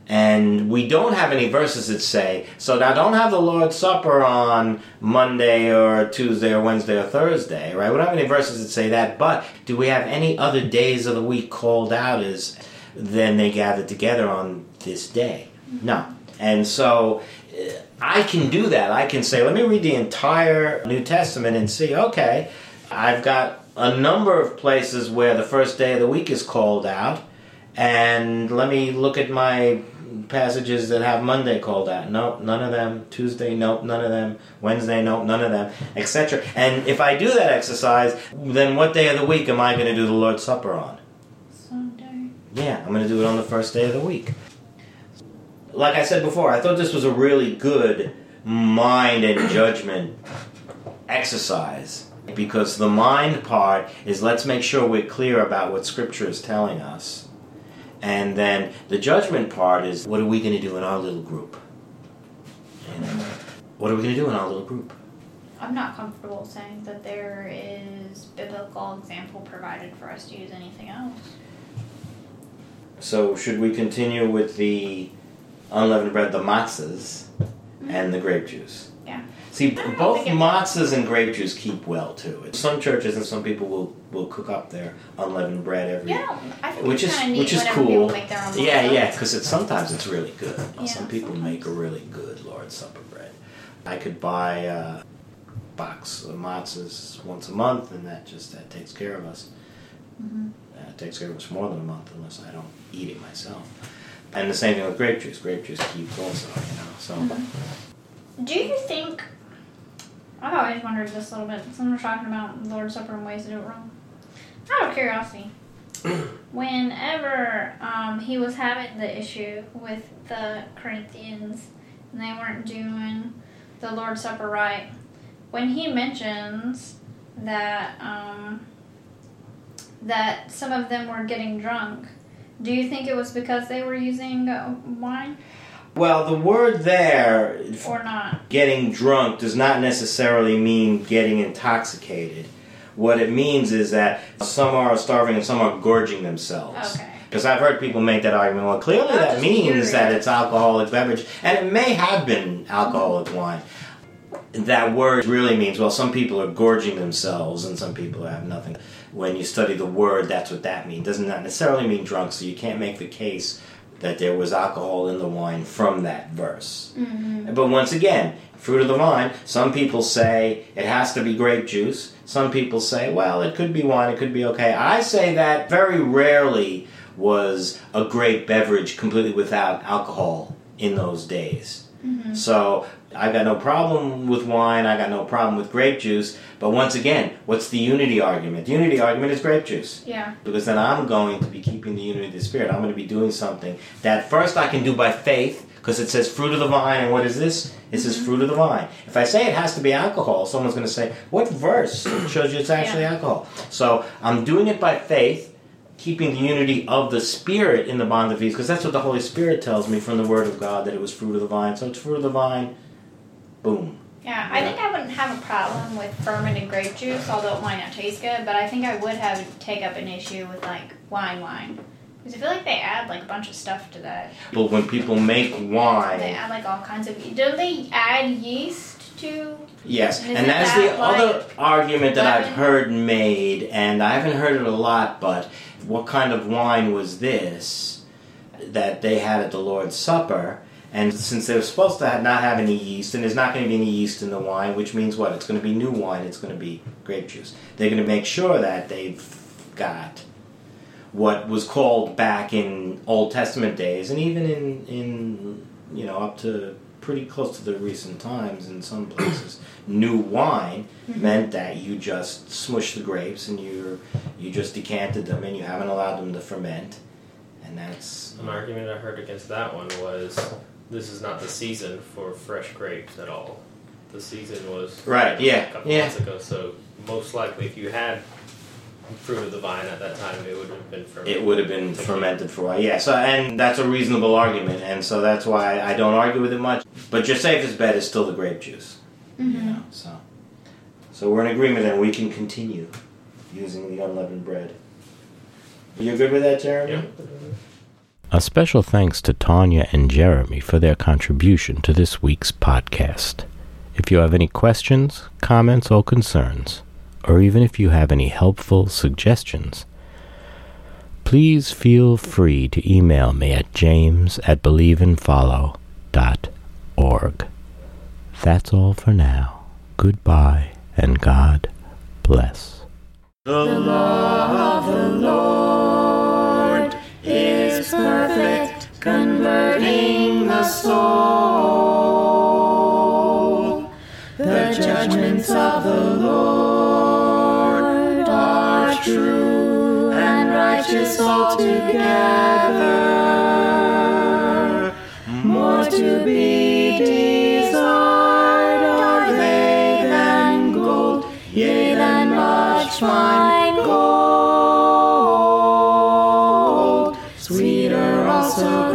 S4: And we don't have any verses that say, so now don't have the Lord's Supper on Monday or Tuesday or Wednesday or Thursday, right? We don't have any verses that say that, but do we have any other days of the week called out as then they gathered together on this day? No. And so uh, I can do that. I can say, let me read the entire New Testament and see, okay, I've got a number of places where the first day of the week is called out, and let me look at my passages that have Monday called out. Nope, none of them. Tuesday, nope, none of them. Wednesday, nope, none of them, etc. And if I do that exercise, then what day of the week am I going to do the Lord's Supper on?
S7: Sunday.
S4: Yeah, I'm going to do it on the first day of the week. Like I said before, I thought this was a really good mind and judgment exercise because the mind part is let's make sure we're clear about what Scripture is telling us. And then the judgment part is what are we going to do in our little group? You know, what are we going to do in our little group?
S7: I'm not comfortable saying that there is biblical example provided for us to use anything else.
S4: So, should we continue with the unleavened bread, the matzahs, and the grape juice?
S7: Yeah.
S4: See, both matzahs and grape juice keep well too. Some churches and some people will, will cook up their unleavened bread every.
S7: Yeah, I think
S4: Which is which is cool. Yeah, yeah, because it's sometimes it's really good.
S7: Yeah,
S4: some people make a really good Lord's Supper bread. I could buy a box of matzahs once a month, and that just that takes care of us. It takes care of us more than a month unless I don't eat it myself. And the same thing with grape juice. Grape juice keeps also, you know. So
S7: Mm-hmm. Do you think? I've always wondered this a little bit. Someone was talking about the Lord's Supper and ways to do it wrong. Out of curiosity, [CLEARS THROAT] whenever um, he was having the issue with the Corinthians and they weren't doing the Lord's Supper right, when he mentions that um, that some of them were getting drunk, do you think it was because they were using uh, wine
S4: Well, the word there,
S7: or not?
S4: getting drunk, does not necessarily mean getting intoxicated. What it means is that some are starving and some are gorging themselves.
S7: Okay.
S4: Because I've heard people make that argument. Well, clearly
S7: I'm
S4: that means
S7: curious.
S4: that it's alcoholic beverage, and it may have been alcoholic wine. That word really means well, some people are gorging themselves, and some people have nothing. When you study the word, that's what that means. Doesn't not necessarily mean drunk. So you can't make the case that there was alcohol in the wine from that verse.
S7: Mm-hmm.
S4: But once again, fruit of the vine, some people say it has to be grape juice. Some people say, well, it could be wine, it could be okay. I say that very rarely was a grape beverage completely without alcohol in those days. So I got no problem with wine, I got no problem with grape juice. But once again, what's the unity argument? The unity argument is grape juice
S7: Yeah.
S4: because then I'm going to be keeping the unity of the Spirit. I'm going to be doing something that first I can do by faith because it says fruit of the vine. And what is this? It says mm-hmm. fruit of the vine. If I say it has to be alcohol, someone's going to say, What verse shows you it's actually
S7: Yeah.
S4: alcohol? So I'm doing it by faith. Keeping the unity of the Spirit in the bond of peace, because that's what the Holy Spirit tells me from the Word of God that it was fruit of the vine. So it's fruit of the vine, boom.
S7: Yeah, I think I wouldn't have a problem with fermented grape juice, although it might not taste good. But I think I would have take up an issue with like wine, wine, because I feel like they add like a bunch of stuff to that.
S4: But when people make wine, They
S7: add like all kinds of. Don't they add yeast to?
S4: Yes,
S7: Isn't
S4: and that's the
S7: that
S4: other argument that I've heard made, and I haven't heard it a lot, but what kind of wine was this that they had at the Lord's Supper? And since they're supposed to have not have any yeast, and there's not going to be any yeast in the wine, which means what? It's going to be new wine, it's going to be grape juice. They're going to make sure that they've got what was called back in Old Testament days, and even in, in you know, up to pretty close to the recent times in some places, [CLEARS THROAT] new wine mm-hmm. meant that you just smush the grapes and you you just decanted them and you haven't allowed them to ferment, and that's
S6: An argument I heard against that one was this is not the season for fresh grapes at all. The season was
S4: right.
S6: a
S4: Yeah,
S6: couple
S4: yeah.
S6: months ago, so most likely if you had fruit of the vine at that time, it would have been fermented.
S4: It would have been fermented for a while. Yeah, so and that's a reasonable argument, and so that's why I don't argue with it much. But your safest bet is still the grape juice. Mm-hmm. You know, so so we're in agreement, and we can continue using the unleavened bread. You good with that, Jeremy?
S6: Yeah.
S8: A special thanks to Tanya and Jeremy for their contribution to this week's podcast. If you have any questions, comments, or concerns, or even if you have any helpful suggestions, please feel free to email me at james at believeandfollow.org. That's all for now. Goodbye and God bless.
S4: The of the Lord perfect, converting the soul. The judgments of the Lord are true and righteous altogether. More to be desired are they than gold, yea, than much fine gold.